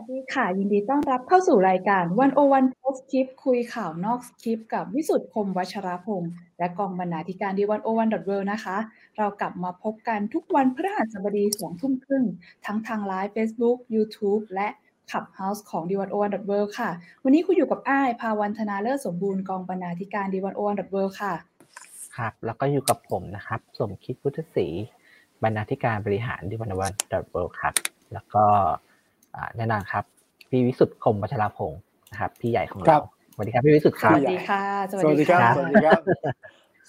วัสดีค่ะ ยินดีต้อนรับเข้าสู่รายการ101 Postscript คุยข่าวนอกสคริปต์ กับวิสุทธ์คมวัชรพงศ์และกองบรรณาธิการ The101.world นะคะ เรากลับมาพบกันทุกวันพฤหัสบดีสองทุ่มครึ่ง ทั้งทาง live Facebook YouTube และ Clubhouse ของ The101.world ค่ะ วันนี้คุณอยู่กับอายภาวรรณธนาเลิศสมบูรณ์กองบรรณาธิการ The101.world ค่ะ ครับ แล้วก็อยู่กับผมนะครับ สมคิดพุทธศรีบรรณาธิการบริหารดีวันโอวันดอทเวครับ แล้วก็ แน่นอนครับ พี่วิสุทธ์คมวัชรพงศ์นะครับ พี่ใหญ่ของเราสวัสดีครับพี่วิสุทธ์คสรับวัสดีค่ะ สวัสสวัสดีดีคค่ะรับสวัสดีครับ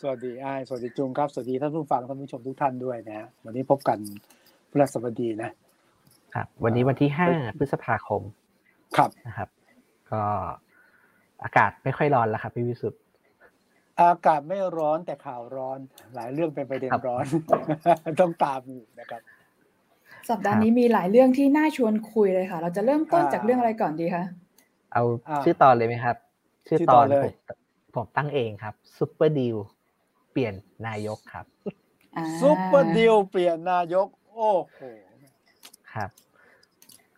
สวัสดีอ้ายสวัสดีจุงครับสวัสดีท่านผู้ฟังท่านผู้ชมทุกท่านด้วยนะฮะวันนี้พบกันพฤหัสบดีนะครับ วันนี้วันที่ห้าพฤษภาคม ครับนะครับ ก็อากาศไม่ค่อยร้อนแล้วครับพี่วิสุทธ์อากาศไม่ร้อนแต่ข่าวร้อน หลายเรื่องเป็นประเด็นครับร้อน ต้องตามอยู่นะครับ สัปดาห์นี้มีหลายเรื่องที่น่าชวนคุยเลยค่ะ เราจะเริ่มต้นจากเรื่องอะไรก่อนดีคะเอาอ่าชื่อตอนเลยไหมครับ ชื่อชื่อตตออนนเลยผมผมตั้งเองครับ super deal เปลี่ยนนายกครับอ่า super deal เปลี่ยนนายก โอ้โหครับ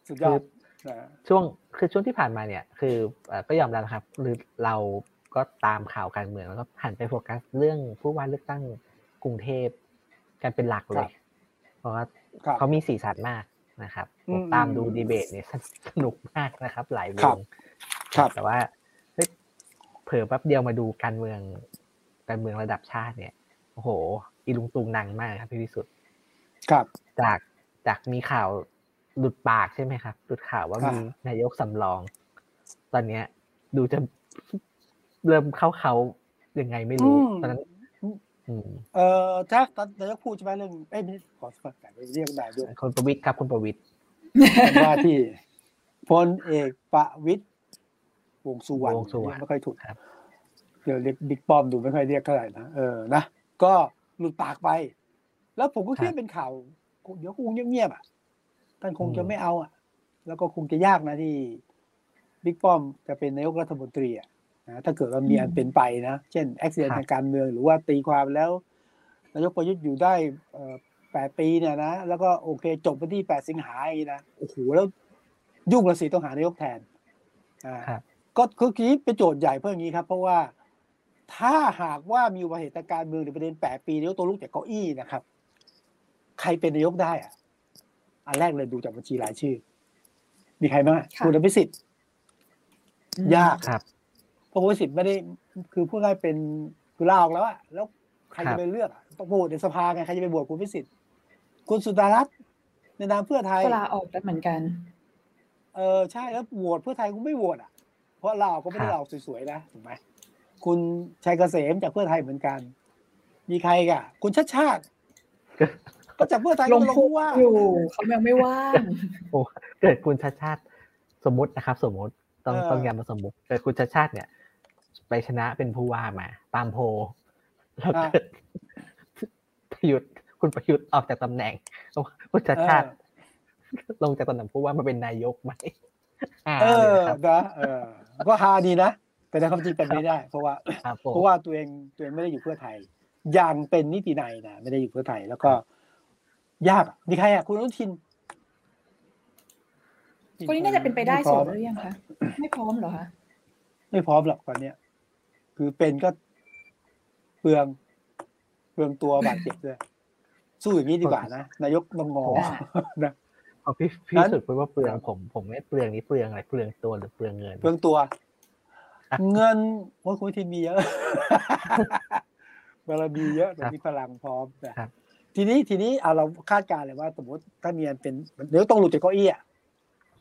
สุดยอดนะช่วงคือช่วงที่ผ่านมาเนี่ย คือเอ่อก็ยอมรับนะครับ หรือเราก็ตามข่าวการเมืองแล้วก็หันไปโฟกัสเรื่องผู้ว่าเลือกตั้งกรุงเทพกันเป็นหลักเลย เพราะว่าครับ เขามีสีสันมากนะครับอืผมมตามดูอืมดีเบตเนี่ยสนุกมากนะครับ หลายวครับงครับแต่ว่าเฮ้ยเผลอแป๊บเดียวมาดูการเมืองการเมืองระดับชาติเนี่ยโอ้โห อีลุงตุงนังมากครับพี่วิสุทธ์ครับ จากจากมีข่าวหลุดปากใช่ไหมครับหลุดข่าวว่าอ่ามีมีนายกสำรอง ตอนเนี้ย ดูจะเริ่มเข้าเขายังไงไม่รู้ตอนนั้นอืม เอ่อถ้าตอนนายกพูดใช่ไหมเรื่องเอ้ยไม่ขอสมัครแต่เรียกนายกคุณประวิตรครับคุณประวิตรว่าที่พลเอกประวิตยวงษ์สุวรรณวงษ์สุวรรณไม่ค่อยถูกครับเดี๋ยวเรียกบิ๊กป้อมดูไม่ค่อยเรียกเท่าไหร่นะเออนะก็หลุดปากไป แล้วผมก็คิดว่าเป็นข่าวเดี๋ยวคงเงียบๆอะท่านคงจะไม่เอาอะ แล้วก็คงจะยากนะที่บิ๊กป้อมจะเป็นนายกรัฐมนตรีอะ นะถ้าเกิดว่ามีอันเป็นไปนะ เช่นอุบิเหตุทางการเมืองหรือว่าตีความแล้วนายกประยุทธ์อยู่ได้เอ่อแปดปีเนี่ยนะ แล้วก็โอเคจบวันที่แปดสิงหาอย่างนี้นะโอ้โหแล้วยุ่งละสิต้องหานายกแทนอ่าครับก็คือคิดเป็นโจทย์ใหญ่เพื่ออย่างนี้ครับ เพราะว่าถ้าหากว่ามีอุบัติเหตุทางการเมืองในประเด็นแปดปีนายกตัวลุกจากเก้าอี้นะครับ ใครเป็นนายกได้อะอันแรกเลยดูจากบัญชีรายชื่อ มีใครบ้างอะค่ะคุณอภิสิทธิ์ยากครับเพราะคุณอภิสิทธิ์ไม่ได้คือพูดง่ายเป็นคือลาออกแล้วอะแล้วใครครัจะบไปเลือกอะต้องโหวตในสภาไงใครจะไปโหวตคุณอภิสิทธิ์คุณสุดารัตน์ในนามเพื่อไทยก็ลาออกได้เหมือนกัน เออใช่แล้วโหวตเพื่อไทยกูไม่โหวตอะ เพราะเราก็ไม่ได้ครับเราสวยๆนะถูกไหมคุณชัยเกษมจากเพื่อไทยเหมือนกัน มีใครอีกอะคุณชัดชาติก็จากเพื่อไทยลก็งลงพูผู้ว่าอยู่เขายังไม่ว่างโอ้เกิดคุณชาติชาติสมมตินะครับ สมมติต้องเออต้องย้ำมาสมมติเกิดคุณชาติชาติเนี่ย ไปชนะเป็นผู้ว่ามา ตามโพลแล้วเกิดประยุทธ์คุณประยุทธ์ออกจากตำแหน่งคุณชาติชาติลงจากตำแหน่งผู้ว่ามาเป็นนายกไหมอ่าเอเลยอนะครับนะเออก็ฮาดีนะแต่ในความจริงเป็นไม่ได้ เพราะว่าครับผมเพราะว่าตัวเองตัวเองไม่ได้อยู่เพื่อไทย อย่างเป็นนิตินัยนะไม่ได้อยู่เพื่อไทย แล้วก็ ยากอะมีใครอะคุณอนุทินคนนี้น่าจะเป็นไปได้ม่พสูร้งอมหรือยังคะไม่พร้อมเหรอคะไม่พร้อมหรอกตอนเนี้ย คือเป็นก็เปลืองเปลืองตัวบาดเจ็บด้วยสู้อย่างนี้ดีกว่านะนายกนงออ่านะพอพี่พี่นั้นสุดพูดว่าเปลืองผมผมไม่เปลืองนี่เปลืองอะไรเปลืองตัวหรือเปลืองเงิน เปลืองตัว เงินโอ้ยคุณทินมีเยอะบารมีเยอะแต่มีพลังพร้อมนะครับทีนี้ทีนี้เอาเราคาดการณ์เลยว่า สมมติถ้ามีอันเป็นเดี๋ยวต้องหลุดจากเก้าอี้อะ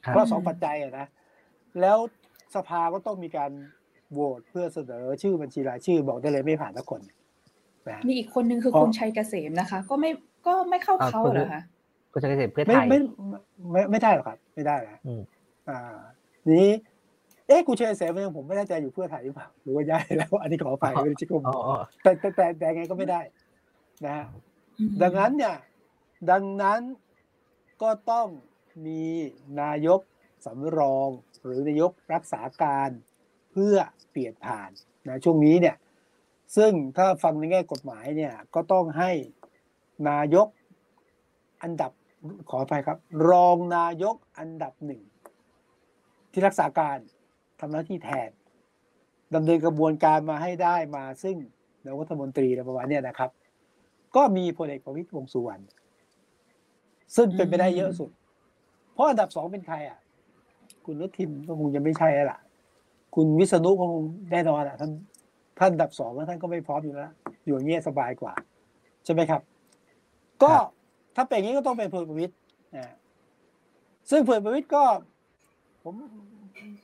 ครับเพราะสองปัจจัยอะนะแล้วสภาก็ต้องมีการ โหวตเพื่อเสนอชื่อบัญชีรายชื่อบอกได้เลยไม่ผ่านสักคนนะมีอีกคนนึงคือเพราะคุณชัยเกษมนะคะ ก็ไม่ก็ไม่เข้าเขาเหรอคะคุณชาติเกษมเพื่อไม่ไทยไม่ไม่ไม่ได้หรอกครับ ไม่ได้นะอืมอ่า นี้เอ๊ะกูเชยเสมยังผมไม่แน่ใจอยู่เพื่อไทยหรือเปล่าหรือว่าย้ายแล้ว อันนี้ขอไปไม่ได้ชิคมอ๋ออ๋อแต่แต่แต่แต่ไงก็ไม่ได้ นะฮะดังนั้นเนี่ย ดังนั้นก็ต้องมีนายกสำรองหรือนายกรักษาการเพื่อเปลี่ยนผ่านนะช่วงนี้เนี่ยซึ่งถ้าฟังในแง่กฎหมายเนี่ยก็ต้องให้นายกอันดับขออภัยครับ รองนายกอันดับหนึ่ง ที่รักษาการทำหน้าที่แทนดำเนินกระบวนการมาให้ได้มาซึ่งนายกรัฐมนตรีอะไรประมาณเนี้ยนะครับ ก็มีพลเอกประวิตรวงสุวรรณซึ่งเป็นไปได้เยอะสุด เพราะอันดับสองเป็นใครอะ คุณนุทินก็คงจะไม่ใช่แล้วล่ะ คุณวิษณุก็คงแน่นอนอะท่านท่านอันดับสองแล้วท่านก็ไม่พร้อมอยู่แล้วอยู่อย่างเงี้ยสบายกว่า ใช่ไหมครับ ก็ครับถ้าเป็นอย่างนี้ก็ต้องเป็นพลเอกประวิตรนะซึ่งพลเอกประวิตรก็ ผม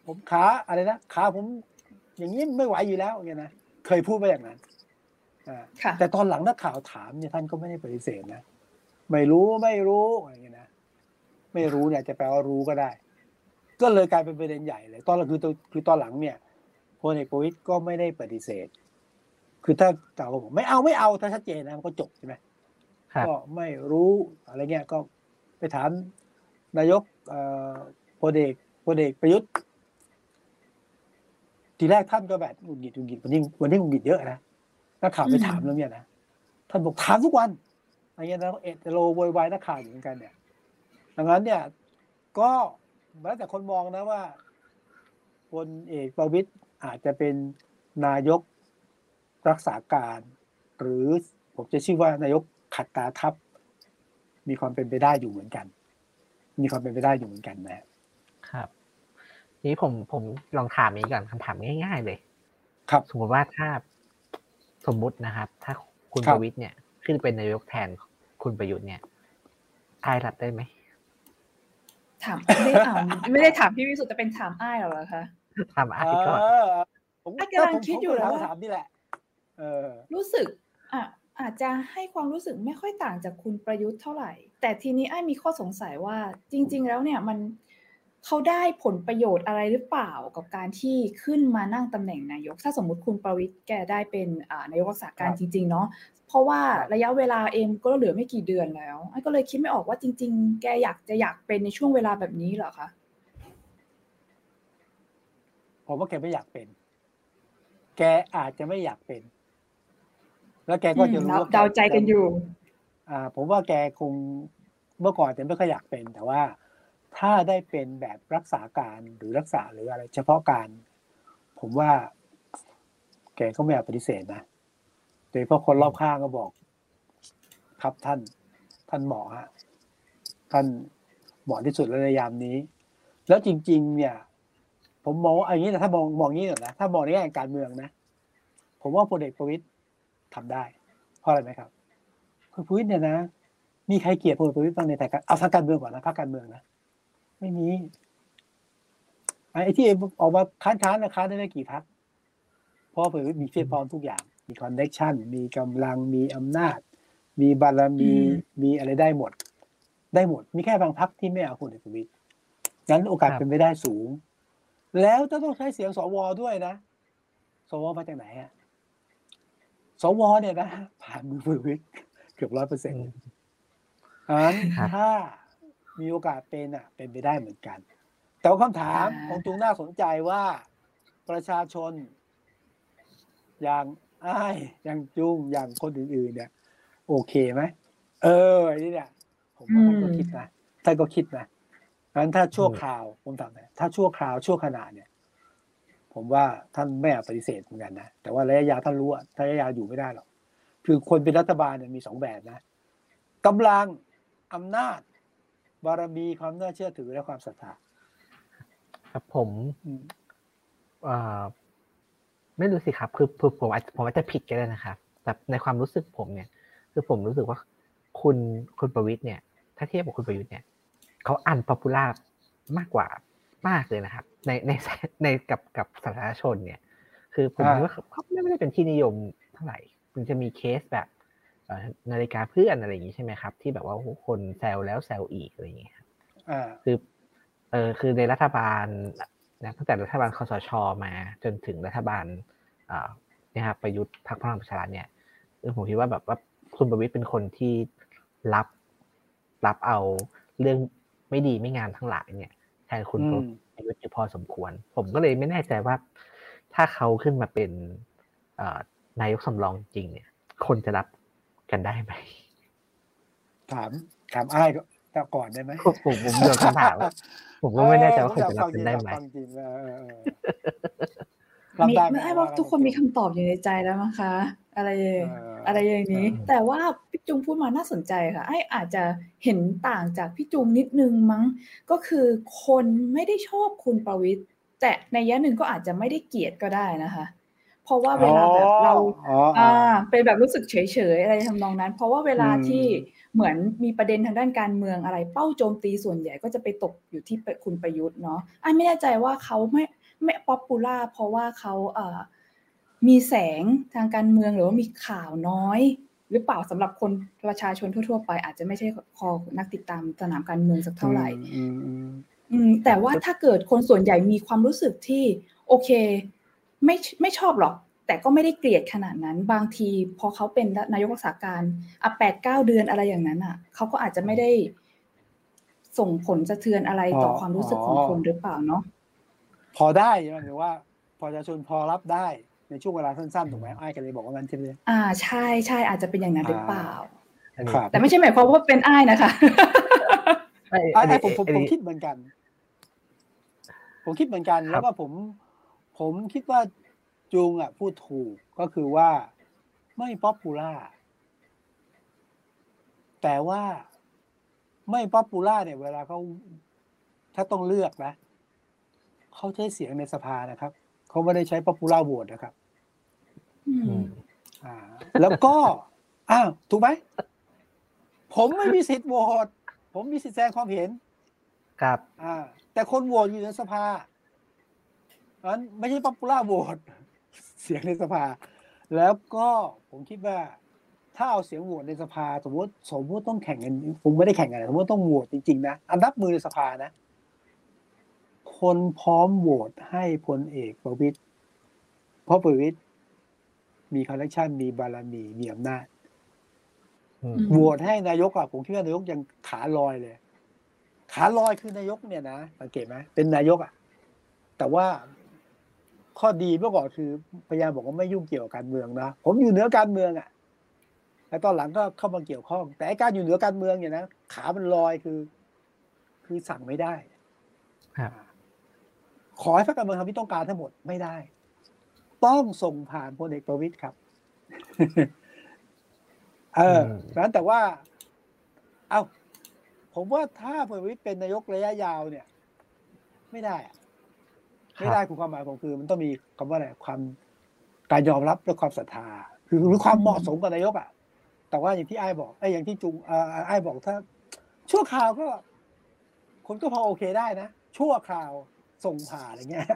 ผมขาอะไรนะขาผม อย่างนี้ไม่ไหวอยู่แล้วอย่างเงี้ยนะเคยพูดไปอย่างนั้นอ่าค่ะแต่ตอนหลังนักข่าวถามเนี่ยท่านก็ไม่ได้ปฏิเสธนะไม่รู้ไม่รู้อะไรอย่างเงี้ยนะไม่รู้เนี่ยจะแปลว่ารู้ก็ได้ ก็เลยกลายเป็นประเด็นใหญ่เลย ตอนหลังคือตัวคือตอนหลังเนี่ยพลเอกประวิตรก็ไม่ได้ปฏิเสธ คือถ้าเก่าบอกไม่เอาไม่เอาถ้าชัดเจนนะมันก็จบใช่ไหมครับก็ไม่รู้อะไรเงี้ยก็ไปถามนายกเอ่อพลเอกพลเอกประยุทธ์ ทีแรกท่านก็แบบหงุดหงิดหงุดหงิดวันนี้วันนี้หงุดหงิดเยอะนะนักข่าวไปอืมถามแล้วเนี่ยนะท่านบอกถามทุกวันอะไรเงี้ยนะเอ็ดโลโวยวายนักข่าวอยู่เหมือนกันเนี่ยดังนั้นเนี่ยก็ แล้วแต่คนมองนะว่าพลเอกประวิตยอาจจะเป็นนายกรักษาการ หรือผมจะชื่อว่านายกขัดตาทับมีความเป็นไปได้อยู่เหมือนกัน มีความเป็นไปได้อยู่เหมือนกันนะฮะครับ นี้ผมผมลองถามนี้ก่อนคำถามง่าย ๆ เลย ครับ สมมติว่าถ้าสมมุตินะครับ ถ้าคุณครัปบระวิตยเนี่ย ขึ้นเป็นนายกแทนคุณประยุทธ์เนี่ยอายรับได้ไหม ถามไม่ได้ถามไม่ได้ถามพี่วิสุทธ์แต่เป็นถามอ้ายเหรอคะทำอายก่อนเออผมอะกำลังคิดอยู่ผมแล้วถามว่าถามนี่แหละเออรู้สึกอะอาจจะให้ความรู้สึกไม่ค่อยต่างจากคุณประยุทธ์เท่าไหร่ แต่ทีนี้ไอ้ายมีข้อสงสัยว่าจริง ๆ แล้วเนี่ยมันเขาได้ผลประโยชน์อะไรหรือเปล่ากับการที่ขึ้นมานั่งตำแหน่งนายก ถ้าสมมุติคุณประวิทย์แกได้เป็นอ่านายกรักษาการครับจริง ๆ เนาะ เพราะว่าครับระยะเวลาเองก็เหลือไม่กี่เดือนแล้วไอ้ก็เลยคิดไม่ออกว่าจริง ๆ แกอยากจะอยากเป็นในช่วงเวลาแบบนี้เหรอคะผมว่าแกไม่อยากเป็น แกอาจจะไม่อยากเป็น แล้วแกก็จะรู้อืมว่าแกเดาใจกันอยู่ อ่า ผมว่าแกคงเมื่อก่อนจะไม่ค่อยอยากเป็น แต่ว่าถ้าได้เป็นแบบรักษาการหรือรักษาหรืออะไร เฉพาะการ ผมว่า แกก็ไม่อยากปฏิเสธนะโด ยเฉพาะคนรอบข้างก็บอก ครับท่าน ท่านเหมาะฮะท่านเหมาะที่สุดแล้วในยามนี้ แล้วจริง ๆ เนี่ย ผมมองว่าอย่างนี้นะถ้ามองมองงนี้หน่อยนะถ้ามองในแง่การเมืองนะ ผมว่าพลเอกประวิตรทำได้ เพราะอะไรไหมครับพลเอกประวิตรเนี่ยนะมีใครเกลียดพลเอกประวิตรบ้างในแต่การเอาทางการเมืองก่อนนะภาคการเมืองนะไม่มีไอ้ที่ออกมาค้านๆนะค้านได้ไม่กี่พรรคเพราะพลเอกประวิตรมีเพียบพร้อมทุกอย่าง มี connection มีกำลังมีอำนาจ มีบารมีอืมมีอะไรได้หมด ได้หมด มีแค่บางพรรคที่ไม่เอาพลเอกประวิตรงั้นโอกาสครับเป็นไปได้สูง แล้วจะต้องใช้เสียงสวด้วยนะ สวมาจากไหนอะสวเนี่ยนะผ่านมือพลเอกประวิตยเกือบร้อยเปอร์เซ็นต์นั้นครับถ้ามีโอกาสเป็นอะ เป็นไปได้เหมือนกัน แต่ว่าคำถามอ่าของจุงน่าสนใจว่าประชาชนอย่าง อ้ายอย่างจุงอย่างคนอื่นๆเนี่ย โอเคไหมเอออันนี้เนี่ย ผมว่าท่านก็คิดนะท่านก็คิดนะงั้นถ้าชั่วคราวผมถามนะถ้าชั่วคราวชั่วขณะเนี่ย ผมว่าท่านไม่อาจปฏิเสธเหมือนกันนะแต่ว่าระยะยาวท่านรู้ว่าระยะยาวอยู่ไม่ได้หรอกคือคนเป็นรัฐบาลเนี่ยมีสองแบบนะกำลังอำนาจ บารมีความน่าเชื่อถือและความศรัทธาครับผมอืมเอ่อ ไม่รู้สิครับ คือคือผมอาจผมอาจจะผิดก็ได้นะครับ แต่ในความรู้สึกผมเนี่ย คือผมรู้สึกว่าคุณคุณประวิตรเนี่ย ถ้าเทียบกับคุณประยุทธ์เนี่ยเขา unpopular มากกว่ามากเลยนะครับ ในในในกับกับสาธารณชนเนี่ย คือผมคิดว่าเขาเขาไม่ได้เป็นที่นิยมเท่าไหร่ มันจะมีเคสแบบเอ่อนาฬิกาเพื่อนอะไรอย่างนี้ใช่ไหมครับ ที่แบบว่าโอ้โหคนแซวแล้วแซวอีกอะไรอย่างเงี้ยอ่าคือเออคือในรัฐบาล นะตั้งแต่รัฐบาลคสช.มาจนถึงรัฐบาลอ่าเนี่ยครับประยุทธ์พรรคพลังประชารัฐเนี่ยเออผมคิดว่าแบบว่าคุณประวิตรเป็นคนที่รับรับเอาเรื่องไม่ดีไม่งามทั้งหลายเนี่ยแทนคุณอืมประยุทธ์อยู่พอสมควร ผมก็เลยไม่แน่ใจว่า ถ้าเขาขึ้นมาเป็นเอ่อนายกสำรองจริงเนี่ย คนจะรับกันได้ไหมถามถามอ้าย ก็แต่ก่อนได้ไหมผมผมผมโยนคำถามอะผมก็ไม่แน่ใจว่าคุณเออจะรับกันได้ไหมอยากฟังจริงอยากฟังจริงเออเออเออรับมีได้ไหมไม่ไอ้ว่าทุกคนมีคำตอบอยู่ในใจแล้วมั้งคะ อะไรเอออะไรอย่างนี้เออแต่ว่าพี่จุงพูดมาน่าสนใจค่ะไอ้อาจจะเห็นต่างจากพี่จุงนิดนึงมั้ง ก็คือคนไม่ได้ชอบคุณประวิตรแต่ในยะหนึ่งก็อาจจะไม่ได้เกลียดก็ได้นะคะ เพราะว่าเวลาแบบเราอ๋ออ๋ออ่าเป็นแบบรู้สึกเฉยๆอะไรทำนองนั้น เพราะว่าเวลาอืมที่ เหมือนมีประเด็นทางด้านการเมืองอะไร เป้าโจมตีส่วนใหญ่ก็จะไปตกอยู่ที่คุณประยุทธ์เนาะไอ้ไม่แน่ใจว่าเขาไม่ไม่ popular เพราะว่าเขาเอ่อมีแสงทางการเมืองหรือว่ามีข่าวน้อย หรือเปล่าสำหรับคนประชาชนทั่ว ๆ ไป อาจจะไม่ใช่คอนักติดตามสนามการเมืองสักเท่าไหร่อืมอืมอืมแต่ว่าถ้าเกิดคนส่วนใหญ่มีความรู้สึกที่ โอเค ไม่ไม่ชอบหรอก แต่ก็ไม่ได้เกลียดขนาดนั้น บางทีพอเขาเป็นนายกรักษาการอะแปดเก้าเดือนอะไรอย่างนั้นอะเขาก็อาจจะไม่ได้ส่งผลสะเทือนอะไรต่อความรู้สึกของคนหรือเปล่าเนาะพอได้หมายถึงว่าประชาชนพอรับได้ในช่วงเวลาสั้นๆถูกไหมไอ้ายก็เลยบอกว่างั้นใช่ไหมอ่าใช่ใช่อาจจะเป็นอย่างนั้นหรือเปล่าอันนี้ครับแต่ไม่ใช่หมายความว่าเป็นอ้ายนะคะไอ้ไอ้อันไอ้นี้ผมผมอันผมนี้คิดเหมือนกัน ผมคิดเหมือนกันครับแล้วก็ผม ผมคิดว่า จุงอะพูดถูกก็คือว่าไม่ป๊อปปูล่าแต่ว่าไม่ popular เนี่ย เวลาเขาถ้าต้องเลือกนะเขาใช้เสียงในสภานะครับเขาไม่ได้ใช้ popular vote นะครับอือืมมอ่า แล้วก็อ้าวถูกไหมผมไม่มีสิทธิ์โหวตผมมีสิทธิ์แสดงความเห็น ครับ อ่า แต่คนโหวตอยู่ในสภาเพราะฉะนั้นไม่ใช่ popular vote เสียงในสภา แล้วก็ผมคิดว่า ถ้าเอาเสียงโหวตในสภา สมมติสมมติต้องแข่งกันผมไม่ได้แข่งกันนะสมมติต้องโหวตจริงๆนะอันดับมือในสภานะ คนพร้อมโหวตให้พลเอกประวิตยเพราะประวิตยมีคอนเนคชันมีบารมีมีอำนาจอืมอืมโหวตให้นายกอะผมคิดว่านายกยังขาลอยเลย ขาลอยคือนายกเนี่ยนะสังเกตไหมเป็นนายกอะแต่ว่า ข้อดีเมื่อก่อนคือพยายามบอกว่าไม่ยุ่งเกี่ยวกับการเมืองนะผมอยู่เหนือการเมืองอะแต่ตอนหลังก็เข้ามาเกี่ยวข้อง แต่ไอ้การอยู่เหนือการเมืองเนี่ยนะขามันลอยคือ คือสั่งไม่ได้ครับขอให้พรรคการเมืองทำที่ต้องการทั้งหมดไม่ได้ ต้องส่งผ่านพลเอกประวิตยครับ เอออืมนั้นแต่ว่า เอาผมว่าถ้าพลเอกประวิตยเป็นนายกระยะยาวเนี่ย ไม่ได้อะ ไม่ได้คือความหมายผมคือ มันต้องมีคำว่าอะไรความการยอมรับและความศรัทธาคือหรือความเหมาะสมกับนายกอะแต่ว่าอย่างที่ไอ้ายบอกไอ้ยอย่างที่จุงเอ่อไอ้ายบอกถ้า ชั่วคราวก็ คนก็พอโอเคได้นะชั่วคราวส่งผ่าอะไรเงี้ย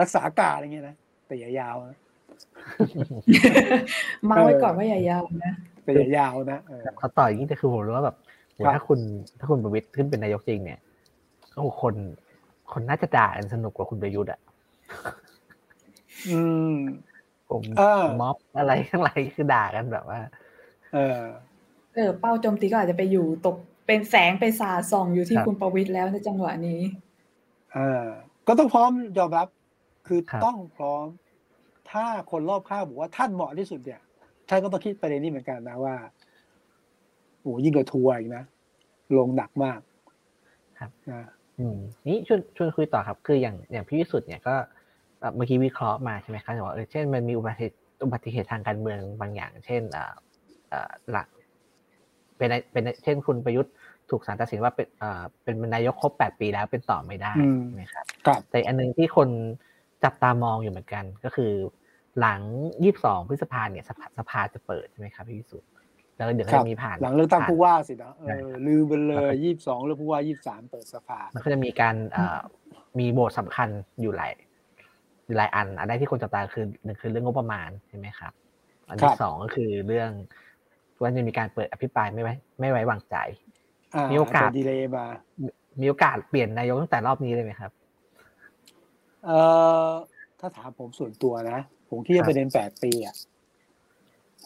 รักษาการอะไรเงี้ยนะแต่อย่ายาวนะมาไว้ก่อนว่าอย่ายาวนะแต่อย่ายาวนะเออเขาต่ออย่างนี้แต่คือผมรู้ว่าแบบโหครับถ้าคุณ ถ้าคุณประวิตรขึ้นเป็นนายกจริงเนี่ยโอ้โหคน คนน่าจะด่ากันสนุกกว่าคุณประยุทธ์อะอืมผมเออม็อบอะไรทั้งหลายคือด่ากันแบบว่า เออ เออ เป้าโจมตีก็อาจจะไปอยู่ตกเป็นแสงไปสาดส่องอยู่ที่ครับคุณประวิตรแล้วในจังหวะนี้ เออ ก็ต้องพร้อมยอมรับ คือครับต้องพร้อม ถ้าคนรอบข้างบอกว่าท่านเหมาะที่สุดเนี่ยท่านก็ต้องคิดประเด็นนี้เหมือนกันนะว่าโอ้ยิ่งกว่าทัวร์อีกนะ ลงหนักมาก ครับนะอืม นี่ชวนชวนคุยต่อครับ คืออย่างอย่างพี่วิสุทธ์เนี่ยก็เอ่อเมื่อกี้วิเคราะห์มาใช่ไหมครับว่าเออเช่นมันมีอุบัติเหตุอุบัติเหตุทางการเมืองบางอย่าง เช่นเอ่อเอ่อหลักเป็นในเป็นในเช่นคุณประยุทธ์ถูกศาลตัดสินว่าเป็นเอ่อเป็นนายกครบแปดปีแล้วเป็นต่อไม่ได้อืมใช่ไหมครับครับแต่อีกอันหนึงที่คนจับตามองอยู่เหมือนกันก็คือ หลังยี่สิบสองพฤษภาเนี่ยสภาสภาจะเปิดใช่ไหมครับพี่วิสุทธ์ แล้วเดี๋ยวก็ครับจะมีผ่าน หลังเลือกตั้งผ่านผู้ว่าสินะเอใช่อครับลืมไปเลแล้วยก็ยี่สิบสองเลือกผู้ว่ายี่สิบสามเปิดสภา มันก็จะมีการเอ่อมีโบทสำคัญอยู่หลายหลายอัน อันแรกที่คนจับตาคือหนึ่งคือเรื่องงบประมาณใช่ไหมครับ อันครัที่บสองก็คือเรื่องว่าจะมีการเปิดอภิปรายไม่ไว้ไม่ไว้วางใจอ่ามีโอกาสแต่ดีเลย์มามีโอกาสเปลี่ยนนายกตั้งแต่รอบนี้เลยไหมครับ เอ่อถ้าถามผมส่วนตัวนะ ผมคิดครัว่าบประเด็นแปดปีอะ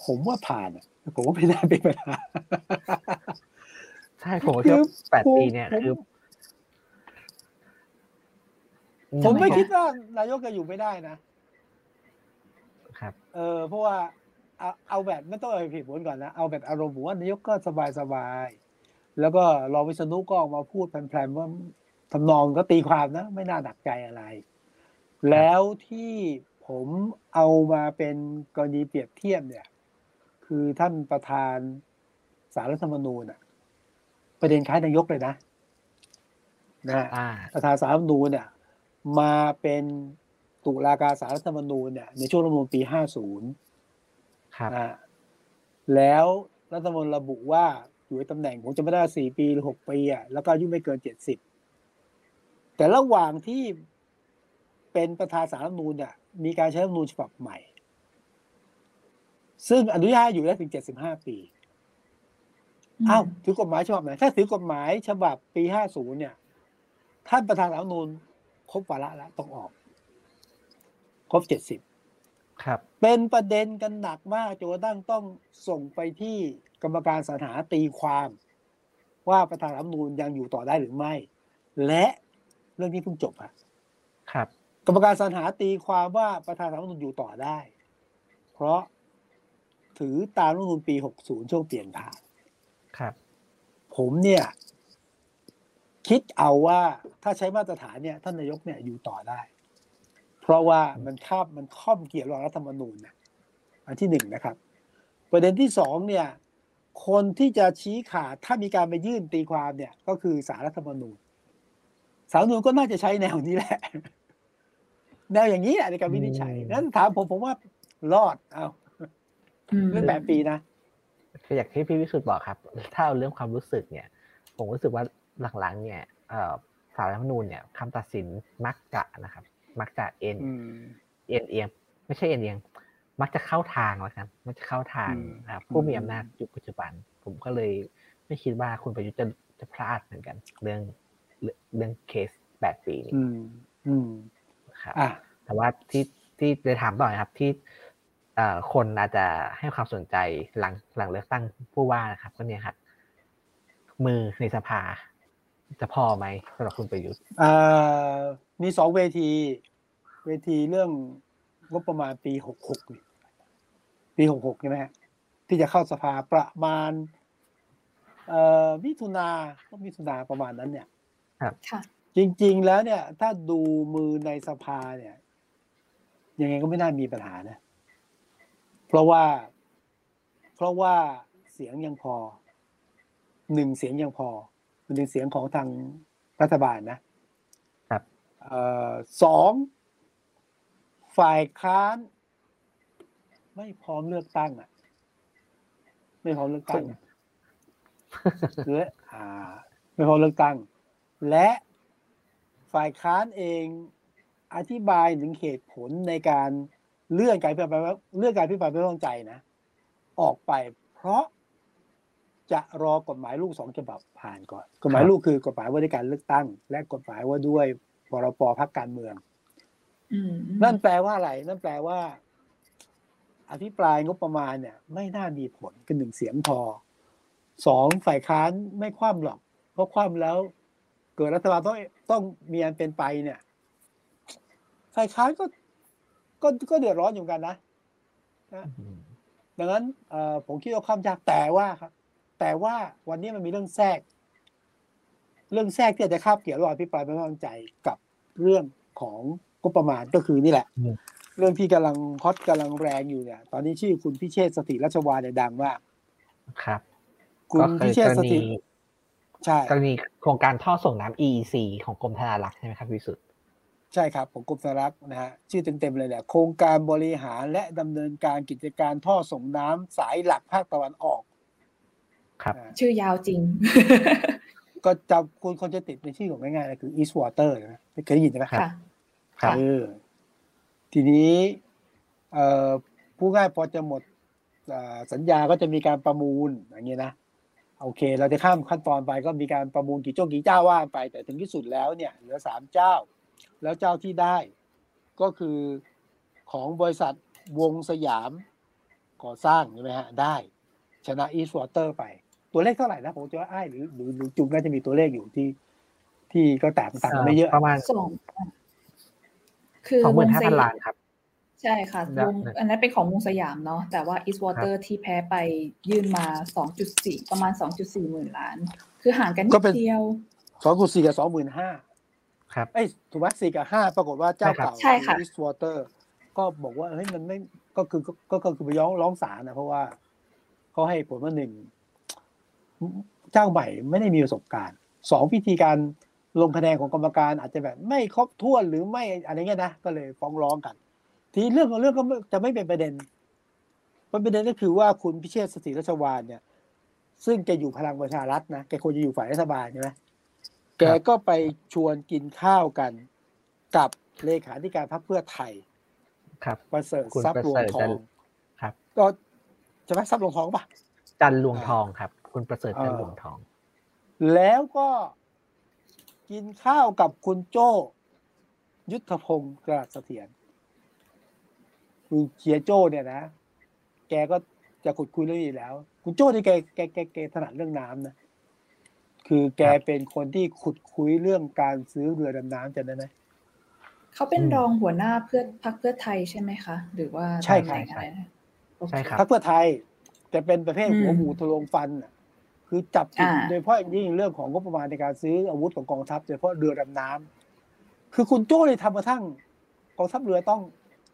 ผมว่าผ่านอะ ผมว่าไม่น่าเป็นปัญหาใช่ผมคิดว่าแปดผมปีเนี่ยผมคือผมไม่ทำไมคะคิดว่านายกจะอยู่ไม่ได้นะครับ เออเพราะว่าเอาเอาแบบไม่ต้องเอาเหตุผลก่อนนะเอาแบบอารมณ์ผมว่านายกก็สบายสบายแล้วก็รองวิษณุก็ออกมาพูดแพรมๆว่าทำนองก็ตีความนะ ไม่น่าหนักใจอะไร แล้วที่ผมเอามาเป็นกรณีเปรียบเทียบเนี่ย คือท่านประธานสารรัฐธรรมนูญอะประเด็นคล้ายนายกเลยนะนะอ่าประธานสารรัฐธรรมนูญเนี่ยมาเป็นตุลาการสารรัฐธรรมนูญเนี่ยในช่วงรัฐธรรมนูญปี50ครับนะฮะแล้วรัฐธรรมนูญระบุว่าอยู่ในตำแหน่งผมจะไม่ได้สี่ปีหรือหกปีอะแล้วก็อายุไม่เกินเจ็ดสิบแต่ระหว่างที่เป็นประธานสารรัฐธรรมนูญเนี่ยมีการใช้รัฐธรรมนูญฉบับใหม่ ซึ่งอนุญาตอยู่ได้ถึงเจ็ดสิบห้าปีอ้าวถือกฎหมายฉบับไหนถ้าถือกฎหมายฉบับปีห้าศูนย์เนี่ย ท่านประธานรัฐธรรมนูญครบวาระแล้วต้องออก ครบเจ็ดสิบครับ เป็นประเด็นกันหนักมากจนกระทั่งต้องส่งไปที่กรรมการสรรหาตีความ ว่าประธานรัฐธรรมนูญยังอยู่ต่อได้หรือไม่ และเรื่องนี้เพิ่งจบอะครับ กรรมการสรรหาตีความว่าประธานรัฐธรรมนูญอยู่ต่อได้ เพราะ ถือตามรัฐธรรมนูญปี 60 ช่วงเปลี่ยนผ่านครับ ผมเนี่ย คิดเอาว่าถ้าใช้มาตรฐานเนี่ยท่านนายกเนี่ยอยู่ต่อได้ เพราะว่ามันคาบมันข้อมเกี่ยวกับรัฐธรรมนูญนะอันที่หนึ่งนะครับ ประเด็นที่สองเนี่ย คนที่จะชี้ขาดถ้ามีการไปยื่นตีความเนี่ย ก็คือสารรัฐธรรมนูญสารรัฐธรรมนูญก็น่าจะใช้แนวนี้แหละแนวอย่างนี้แหละในการวินิจฉัยอืมนั้นถามผมผมว่ารอดเอาม เรื่องแปดปีนะคืออย่างที่พี่วิสุทธ์บอกครับ ถ้าเอาเรื่องความรู้สึกเนี่ย ผมรู้สึกว่าหลังๆ เนี่ยเอ่อสารรัฐธรรมนูญเนี่ยคำตัดสินมักจะนะครับ มักจะเอ็นอืมเอ็นเอียงไม่ใช่เอ็นเอียงมักจะเข้าทางแล้วกันมักจะเข้าทางอืมอ่าผู้มีอืมอำนาจยุคปัจจุบัน ผมก็เลยไม่คิดว่าคุณประยุทธ์จะจะพลาดเหมือนกัน เรื่องเรื่องเรื่องเคสแปดปีนี้อืมอืมครับอะแต่ว่าที่ที่จะถามต่อนะครับที่เอ่อ คนอาจจะให้ความสนใจหลังหลังเลือกตั้งผู้ว่านะครับ ก็เนี่ยครับมือในสภา จะพอไหมสำหรับคุณประยุทธ์อ่ามีสองเวที เวทีเรื่องงบประมาณปีหกหกปีหกหกใช่ไหมฮะที่จะเข้าสภาประมาณ เอ่อมิถุนาก็มิถุนาประมาณนั้นเนี่ยค่ะจริง ๆ แล้วเนี่ย ถ้าดูมือในสภาเนี่ย ยังไงก็ไม่น่ามีปัญหานะ เพราะว่า เพราะว่าเสียงยังพอหนึ่งเสียงยังพอมันเป็นเสียงของทางรัฐบาลนะครับเอ่อสองฝ่ายค้าน ไม่พร้อมเลือกตั้งอะ ไม่พร้อมเลือกตั้งและอ่า ไม่พร้อมเลือกตั้ง และฝ่ายค้านเองอธิบายถึงเหตุผลในการ เลื่อนการพิพายเลื่อนการพิพายไม่ไว้วางใจนะ ออกไปเพราะจะรอกฎหมายลูกสองฉบับผ่านก่อน กฎหมายครับลูกคือกฎหมายว่าด้วยการเลือกตั้ง และกฎหมายว่าด้วยพรปพักการเมืองอืมนั่นแปลว่าอะไร นั่นแปลว่า อภิปรายงบประมาณเนี่ย ไม่น่ามีผลกันหนึ่งเสียงพอสองฝ่ายค้านไม่คว่ำหรอก เพราะคว่ำแล้ว เกิดรัฐบาลต้องต้องมีอันเป็นไปเนี่ย ฝ่ายค้านก็ ก็ก็เดือดร้อนอยู่เหมือนกันนะอืมดังนั้นเอ่อผมคิดว่าความยากแต่ว่าครับ แต่ว่าวันนี้มันมีเรื่องแทรก เรื่องแทรกที่อาจจะคาบเกี่ยวระหว่างอภิปรายไม่ไว้วางใจกับเรื่องของงบประมาณก็คือนี่แหละอืมเรื่องที่กำลังฮอตกำลังแรงอยู่เนี่ย ตอนนี้ชื่อคุณพิเชษฐ์สถิรัชวาเนี่ยดังมากครับ คุณก็คืพิอเชษกรฐ์สณีถิใช่กรณีโครงการท่อส่งน้ำ EEC ของกรมธนารักษ์ใช่ไหมครับพี่วิสุทธ์ ใช่ครับของกรมธนารักษ์นะฮะชื่อเต็มๆเลยแหละโครงการบริหารและดำเนินการกิจการท่อส่งน้ำสายหลักภาคตะวันออก ครับนะชื่อยาวจริง ก็จำคุณคนจะติดในชื่อของง่ายๆเลยคือ East Water นะเคยได้ยินใช่ไหมค่ะครับเออทีนี้เอ่อผู้ง่ายพอจะหมดเอ่อสัญญาก็จะมีการประมูลอย่างเงี้ยนะโอเค เราจะข้ามขั้นตอนไปก็มีการประมูลกี่เจ้ากี่เจ้าว่าไป แต่ถึงที่สุดแล้วเนี่ยเหลือสามเจ้า แล้วเจ้าที่ได้ก็คือของบริษัทวงสยามก่อสร้างใช่ไหมฮะได้ชนะ East Water ไป ตัวเลขเท่าไหร่นะผมจะว่าไอ้ายหรือหรือหรือจุงน่าจะมีตัวเลขอยู่ที่ ที่ก็แตกต่างกันไม่เยอะประมาณสองคือสองหมื่นห้าพันวงสยล้านครับ ใช่ค่ะแบบวงอันนั้นเป็นของวงสยามเนาะแต่ว่า East Water ที่แพ้ไปยื่นมา2.4ประมาณ2.4หมื่นล้านคืคือห่างกันนิก็ดเป็นเดียวสองคูณสี่กับสองหมื่นห้า ครับเอ้ยถูกไหมสี่กับห้าปรากฏว่าเจ้าเก่าใช่ค่ะอิสวอเตอร์ก็บอกว่าเฮ้ยมันไม่ก็คือก็ก็ก็คือไปร้องร้องศาลนะเพราะว่าเขาให้ผลว่าหนึ่งเจ้าใหม่ไม่ได้มีประสบการณ์สองพิธีการลงคะแนนของกรรมการอาจจะแบบไม่ครบถ้วนหรือไม่อะไรเงี้ยนะก็เลยฟ้องร้องกัน ทีนี้เรื่องของเรื่องก็ไม่จะไม่เป็นประเด็นประเด็นก็คือว่าคุณพิเชษฐ์สถิรัชวานเนี่ย ซึ่งแกอยู่พลังประชารัฐนะแกควรจะอยู่ฝ่ายรัฐบาลใช่ไหม แกก็ไปชวนกินข้าวกันกับเลขาธิการพรรคเพื่อไทย ครับประเสริฐคุณทรัพย์ประรวงเสริฐทอจังนครับ ก็ใช่ไหมทรัพย์รวงทองปะจันลวงทองครับ คุณประเสริฐจันเออลวงทอง แล้วก็กินข้าวกับคุณโจ้ยุทธพงศ์กระเสถียรคือเชียร์โจ้เนี่ยนะ แกก็จะขุดคุยเรื่องนี้แล้ว คุณโจ้นี่แกแกแกแกถนัดเรื่องน้ำนะ คือแกครับเป็นคนที่ขุดคุยเรื่องการซื้อเรือดำน้ำจะได้ไหมเขาเป็นอืมรองหัวหน้าเพื่อพักเพื่อไทยใช่ไหมคะ หรือว่าใช่ครับตำแหน่งอะไรนะโอเใช่ครับพรรคเพื่อไทยแต่เป็นประเภทอืมหัวหมูทะลวงฟันน่ะคือจับผิดอ่าโดยเฉพาะอย่างยิ่งเรื่องของงบประมาณในการซื้ออาวุธของกองทัพโดยเฉพาะเรือดำน้ำคือคุณโจ้เลยทำกระทั่งกองทัพเรือต้อง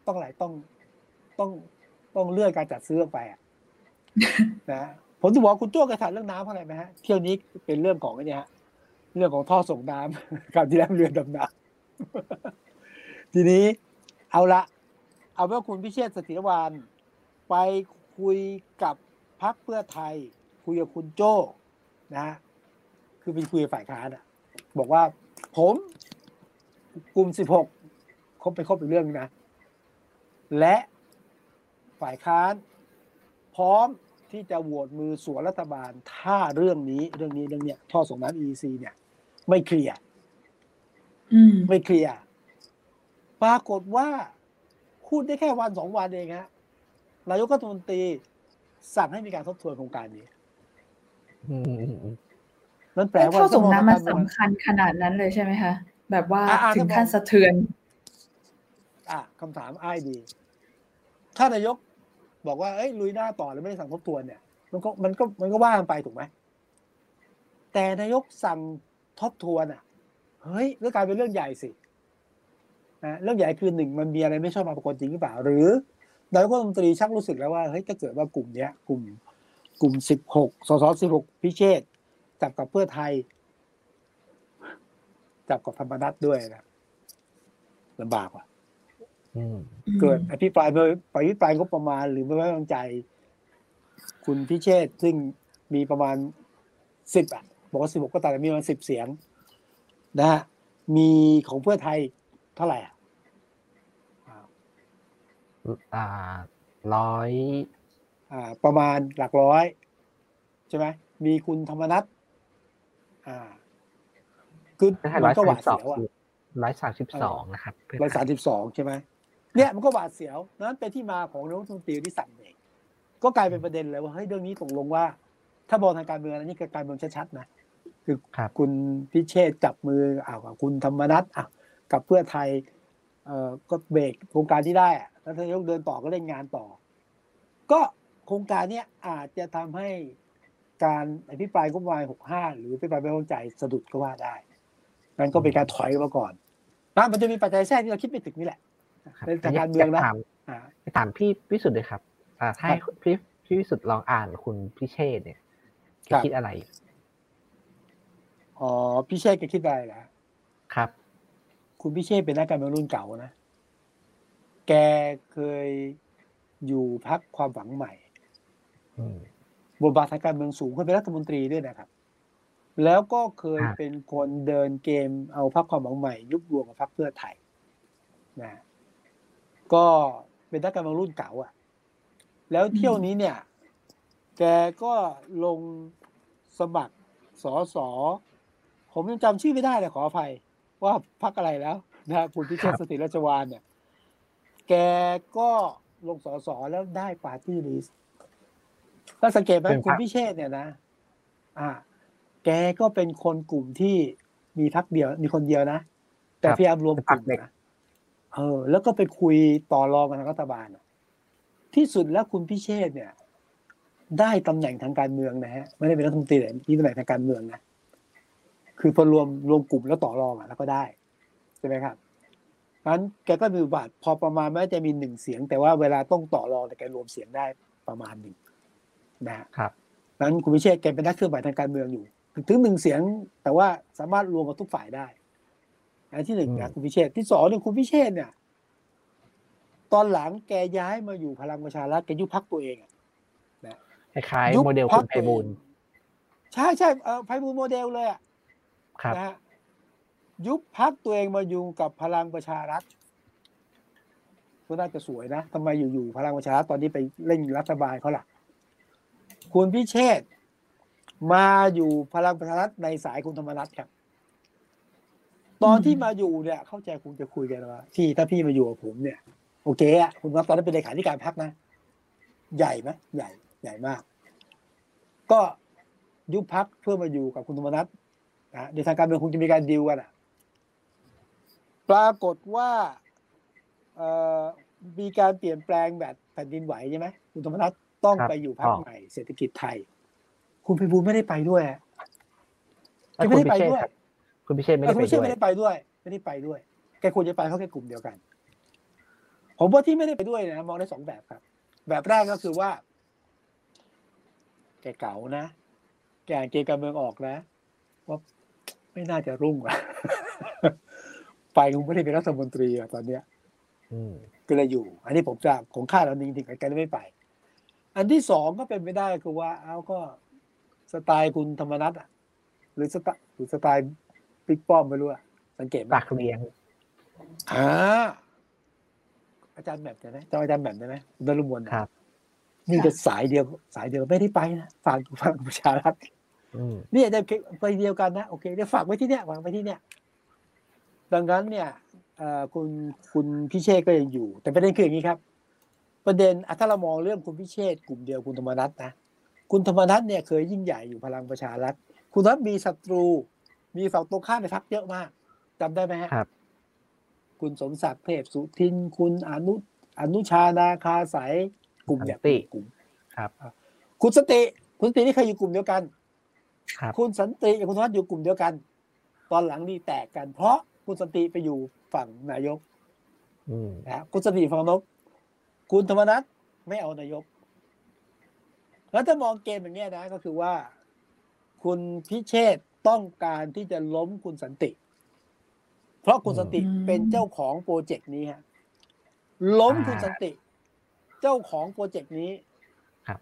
ต้องอะไรต้องต้องต้องเลื่อนการจัดซื้อออกไปอะนะ ผมจะบอกคุณโจ้กระถานเรื่องน้ำเพราะอะไรไหมฮะเที่ยวนี้เป็นเรื่องของไอ้เนี่ยฮะเรื่องของท่อส่งน้ำการที่แล้วเรือดำน้ำทีนี้เอาละเอาว่าคุณพิเชษฐ์สถิรวานไปคุยกับพักเพื่อไทย คุยกับคุณโจ้นะ คือเป็นคุยกับฝ่ายค้านอะบอกว่าผมกลุ่มสิบหกคบไปคบอีกเรื่องนะ และฝ่ายค้าน พร้อม ที่จะโหวตมือสวนรัฐบาล ถ้าเรื่องนี้เรื่องนี้เรื่องเนี้ยท่อส่งน้ำ EEC เนี่ย ไม่เคลียร์อืมไม่เคลียร์ปรากฏว่าพูดได้แค่วันสองวันเองฮะนายกรัฐมนตรีสั่งให้มีการทบทวนโครงการนี้อืมอืมอืมนั่นแปลแล้วว่าท่อส่งน้ำมันถ้ามองทางการเมืองสำคัญขนาดนั้นเลยใช่ไหมคะแบบว่าอ่าอ่าถึงขั้นถ้ามองสะเทือน อะคำถามอ้ายดี ถ้านายก บอกว่าเอ้ยลุยหน้าต่อแล้วไม่ได้สั่งทบทวนเนี่ย มันก็มันก็มันก็ว่ากันไปถูกไหมแต่นายกสั่งทบทวนอะเฮ้ยก็กลายเป็นเรื่องใหญ่สินะเรื่องใหญ่คือหนึ่งมันมีอะไรไม่ชอบมาปรากฏจริงหรือเปล่า หรือนายกรัฐมนตรีชักรู้สึกแล้วว่าเฮ้ยถ้าเกิดว่ากลุ่มเนี้ย กลุ่ม กลุ่มสิบหกสสสิบหกพิเชษจับกับเพื่อไทย จับกับธรรมนัตด้วยนะลำบากว่ะ เกิดอภิปรายไปไปอภิปรายงบประมาณหรือไม่ไว้วางใจ คุณพิเชษฐ์ซึ่งมีประมาณสิบอะบอกว่าสิบหกก็ตามแต่มีประมาณสิบเสียง นะฮะมีของเพื่อไทยเท่าไหร่อะอ่าอ่าร้อยอ่า ประมาณหลักร้อยใช่ไหมมีคุณธรรมนัฐอ่าคือไม่ใช่มัร้อนยก็หสามวาดสิบสองเสียวอะร้อยสามสิบสองนะครับเพื่ร้อยไทสามสิบสองใช่ไหม เนี่ยมันก็หวาดเสียวนั้นเป็นที่มาของนายกรัฐมนตรีที่สั่งเบรกก็กลายเป็นประเด็นเลยว่าเฮ้ยเรื่องนี้ตกลงว่า ถ้ามองทางการเมืองอันนี้คือการเมืองชัดๆนะคือครับคุณพิเชษฐ์จับมืออ่าวกับคุณธรรมนัฐอะกับเพื่อไทยเอ่อก็เบรกโครงการที่ได้อะแล้วทานนายกเดินต่อก็เล่นงานต่อ ก็โครงการเนี้ยอาจจะทำให้การอภิปรายงบประมาณ65หรืออภิปรายไม่ไว้วางใจสะดุดก็ว่าได้นั่นก็เป็นการถอยมาก่อนนะมันจะมีปัจจัยแทรกที่เราคิดไม่ถึงนี่แหละ ครับในทางการเมืองนะยถามอ่าถามพี่พิสุทธิ์เลยครับอ่าถ้าให้ครับพี่พี่พิสุทธิ์ลองอ่านคุณพิเชษฐ์เนี่ยแกครับคิดอะไรอ๋อพี่เชษฐ์แกคิดอะไรล่ะครับ คุณพิเชษฐ์เป็นนักการเมืองรุ่นเก่านะแกเคยอยู่พักความหวังใหม่อืมบทบาททางการเมืองสูงเคยเป็นรัฐมนตรีด้วยนะครับ แล้วก็เคยฮะเป็นคนเดินเกมเอาพรรคความหวังใหม่ ยุบรวมกับพรรคเพื่อไทยนะ ก็เป็นนักการเมืองรุ่นเก่าอะ แล้วเที่ยวนี้เนี่ย แกก็ลงสมัครสอสอผมยังจำชื่อไม่ได้เลยขออภัย ว่าพรรคอะไรแล้วนะคุณพิเชษครับสติรัชวานเนี่ย แกก็ลงสอสอแล้วได้ปาร์ตี้ลิสต์ถ้าสังเกตไหมคุณพิเชษเนี่ยนะ อ่า แกก็เป็นคนกลุ่มที่มีพักเดียว มีคนเดียวนะ แต่พยายามรวมกลุ่มนะ เออ แล้วก็ไปคุยต่อรองกับทางรัฐบาลอะที่สุดแล้วคุณพิเชษเนี่ย ได้ตำแหน่งทางการเมืองนะฮะไม่ได้เป็นรัฐมนตรีแต่มีตำแหน่งทางการเมืองนะคือพอรวมรวมกลุ่มแล้วต่อรองอะแล้วก็ได้ใช่ไหมครับงั้นแกก็มีบทบาทพอประมาณแม้จะมีหนึ่งเสียง แต่ว่าเวลาต้องต่อรองแต่แกรวมเสียงได้ประมาณหนึ่งนะฮะครับนั้นคุณพิเชษแกเป็นนักเคลื่อนไหวทางการเมืองอยู่ ถึงหนึ่งเสียง แต่ว่าสามารถรวมกับทุกฝ่ายได้ อันที่หนึ่งนะคุณพิเชษที่สองเนี่ยคุณพิเชษเนี่ย ตอนหลังแกย้ายมาอยู่พลังประชารัฐแกยุบพักตัวเองอะคล้ายยุบๆโมเดลพรรคุคณไพบูลย์ใช่ใช่เออไพบูลย์โมเดลเลยอะครับนะฮะยุบพักตัวเองมาอยู่กับพลังประชารัฐก็น่าจะสวยนะทำไมอยู่ๆพลังประชารัฐตอนนี้ไปเล่นรัฐบาลเขาล่ะคุณพิเชษฐ์มาอยู่พลังประชารัฐในสายคุณธรรมนัฐครับ ตอนที่มาอยู่เนี่ย เข้าใจคุณจะคุยกันว่าที่ถ้าพี่มาอยู่กับผมเนี่ย โอเคอะคุณรับตอนนั้นเป็นเลขาธิการพักนะ ใหญ่ไหมใหญ่ ใหญ่มาก ก็ยุบพักเพื่อมาอยู่กับคุณธรรมนัฐนะในทางการเมืองคงจะมีการดีลกันอะ ปรากฏว่าเอ่อมีการเปลี่ยนแปลงแบบแผ่นดินไหวใช่ไหมคุณธรรมนัฐต้องครับไปอยู่พักอ๋อใหม่เศรษฐกิจไทย คุณไพบูลย์ไม่ได้ไปด้วยอะแล้วแกไม่คุณได้พิไปเชษด้วย ครับคุณพิเชษไม่เอได้อไปไม่ใช่ด้วยไม่ได้ไปด้วย ไม่ได้ไปด้วยแกควรจะไปเพราะแกกลุ่มเดียวกัน ผมว่าที่ไม่ได้ไปด้วยนะมองได้สองแบบครับ แบบแรกก็คือว่า แกเก่านะ แกอ่านเกมการเมืองออกนะว่าไม่น่าจะรุ่งอะไปคงไม่ได้เป็นรัฐมนตรีอะตอนเนี้ยอืมก็เลยอยู่ อันนี้ผมจะของคาดเราจริงๆแกไม่ไป อันที่สองก็เป็นไปได้คือว่า เอาก็สไตล์คุณธรรมนัฐอะหรือสไตล์หรือสไตล์ ปิ๊กป้อมไม่รู้อะสังเกตไหมปากเลี้ยงอ่าอาจารย์แหม่มใช่ไหมจำอาจารย์แหม่มได้ไหมดารุมวลนะครับ นี่จะสายเดียวสายเดียวไม่ได้ไปนะฝากฝากประชารัฐอืมนี่จะไปเดียวกันนะโอเคเดี๋ยวฝากไว้ที่เนี้ยฝากไว้ที่เนี้ยดังนั้นเนี่ยเอ่อคุณคุณพิเชษก็ยังอยู่ แต่ประเด็นคืออย่างนี้ครับ ประเด็นอะถ้าเรามองเรื่องคุณพิเชษกลุ่มเดียวคุณธรรมนัฐนะคุณธรรมนัฐเนี่ยเคยยิ่งใหญ่อยู่พลังประชารัฐ คุณธรรมนัฐมีศัตรู มีฝั่งตรงข้ามในพักเยอะมากจำได้ไหมฮะครับ คุณสมศักดิ์เทพสุทิน คุณอนุอนุชานาคาสายกลุ่มเนี่ยสันติกลุ่มครับ คุณสติ คุณสตินี่เคยอยู่กลุ่มเดียวกันครับคุณสันติกับคุณธรรมนัฐอยู่กลุ่มเดียวกัน ตอนหลังนี่แตกกัน เพราะคุณสันติไปอยู่ฝั่งนายกอืมนะฮะคุณสันติฝั่งนายกคุณธรรมนัฐไม่เอานายก แล้วถ้ามองเกมอย่างเงี้ยนะ ก็คือว่า คุณพิเชษฐ์ ต้องการที่จะล้มคุณสันติ เพราะคุณสันติอืมเป็นเจ้าของโปรเจกต์นี้ฮะล้มคุณสันติ เจ้าของโปรเจกต์นี้ครับ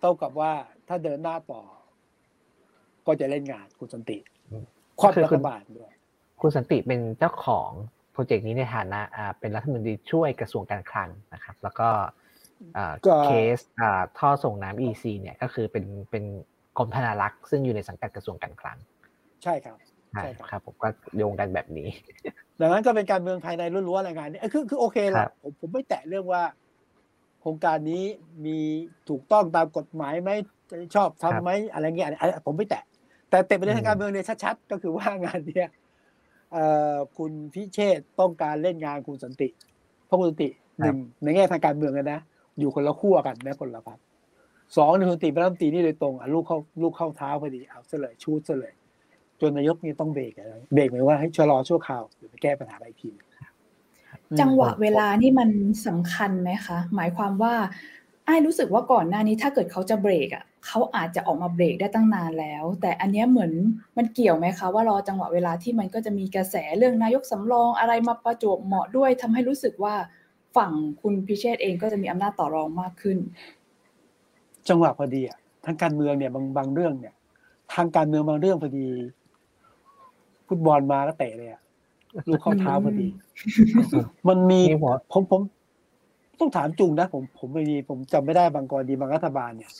เท่ากับว่าถ้าเดินหน้าต่อ ก็จะเล่นงานคุณสันติอืมความคือรัคุฐณบาลด้วยคุณสันติเป็นเจ้าของโปรเจกต์นี้ในฐานะอ่าเป็นรัฐมนตรีช่วยกระทรวงการคลังนะครับ แล้วก็อ่าก็เคสอ่าท่อส่งน้ำ EC เนี่ยก็คือเป็นเป็น กรมธนารักษ์ซึ่งอยู่ในสังกัดกระทรวงการคลัง ใช่ครับใช่ใช่ครับครับผมก็โยงกันแบบนี้ ดังนั้นก็เป็นการเมืองภายในล้วนๆอะไรายงานนี้เอ้ยคือคือโอเคครัละบผมผมไม่แตะเรื่องว่า โครงการนี้มีถูกต้องตามกฎหมายไหมชอบทำไหมอะไรเงี้ยอันอันผมไม่แตะ แต่เต็มไปด้วยทางการเมืองเนี่ยชัดๆก็คือว่างานเนี้ยเอ่อคุณพิเชษฐ์ต้องการเล่นงานคุณสันติ เพราะคุณสันติหนึ่งในแง่ทางการเมืองกันนะอยู่คนละขั้วกันนะคนละพัก สองในคนติเป็นรัฐมนตรีนี่โดยตรงอะลูกเข้าลูกเข้าเท้าพอดีเอาซะเลยชูดซะเลย จนนายกนี่ต้องเบรกอะไรเบรกหมายว่าให้ชะลอชั่วคราวเดี๋ยวไปแก้ปัญหาอะไรทีมจังหวะเวลานี่มันสำคัญไหมคะ หมายความว่าไอ้รู้สึกว่าก่อนหน้านี้ถ้าเกิดเขาจะเบรกอะเขาอาจจะออกมาเบรกได้ตั้งนานแล้ว แต่อันนี้เหมือนมันเกี่ยวไหมคะ ว่ารอจังหวะเวลาที่มันก็จะมีกระแสเรื่องนายกสำรองอะไรมาประจวบเหมาะด้วยทำให้รู้สึกว่าฝั่งคุณพิเชษเองก็จะมีอำนาจต่อรองมากขึ้น จังหวะพอดีอะทางการเมืองเนี่ยบางบางเรื่องเนี่ย ทางการเมืองบางเรื่องพอดีฟุตบอลมาแล้วเตะเลยอะลูกเข้าเท้าพอดี มันมีมีหัวผมผม ต้องถามจุงนะผมผมไม่ดีผมจำไม่ได้บางกรณีบางรัฐบาลเนี่ย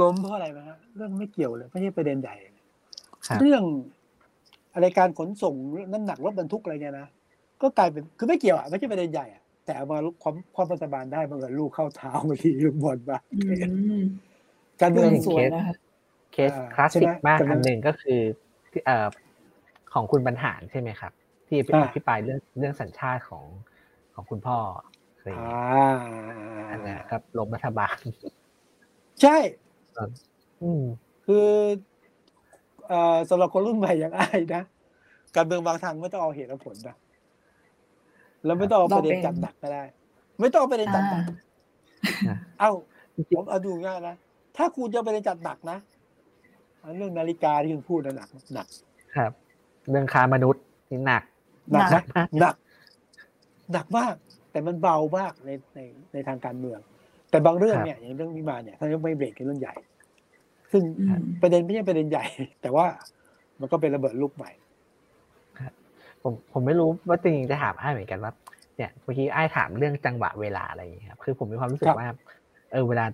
ล้มเพราะอะไรนะฮะเรื่องไม่เกี่ยวเลยไม่ใช่ประเด็นใหญ่เลยครับเรื่องอะไรการขนส่งน้ำหนักรถบรรทุกอะไรเนี่ยนะก็กลายเป็นคือไม่เกี่ยวอะไม่ใช่ประเด็นใหญ่อะ แต่เอามาความความรัฐบาลได้บางเอิญลูกเข้าเท้าบางทีลูกบอลมาอืมการเมืองสวยนะคะเคสอ่าคลาสใช่สิไหกมมากจำได้อันหนึ่งก็คือที่เอ่อของคุณบรรหารใช่ไหมครับ ที่อ่าอภิปรายเรื่องเรื่องสัญชาติของของคุณพ่ออะไรอย่างอ่าเงี้ยอันนั้นครับลงรัฐบาล ใช่อืมคือเอ่อสำหรับคนรุ่นใหม่อย่างไอ้ายนะการเมืองบางทางไม่ต้องเอาเหตุและผลนะ แล้วไม่ต้องเอาประเด็นจัดหนักก็ได้ ไม่ต้องเอาประเด็นจัดหนักอ่าเอ้าผมเอาดูง่ายนะถ้าคุณจะเอาประเด็นจัดหนักนะอันเรื่องนาฬิกาที่คุณพูดนะหนักหนัก ครับ เรื่องค้ามนุษย์นี่หนักหนักหนันะกมากหนักหนักมาก แต่มันเบามากในในในทางการเมือง แต่บางเรื่องเนี่ยอย่างเรื่องวิมานเนี่ยถ้ายังไม่เบรกเป็นเรื่องใหญ่ ซึ่งอืมประเด็นไม่ใช่ประเด็นใหญ่ แต่ว่ามันก็เป็นระเบิดลูกใหม่ ผมผมไม่รู้ว่าจริงๆจะถามไอ้ายเหมือนกันว่าเนี่ยเมื่อกี้ไอ้ายถามเรื่องจังหวะเวลาอะไรอย่างเงี้ยครับคือผมมีความรู้สึครักบว่า เออเวลา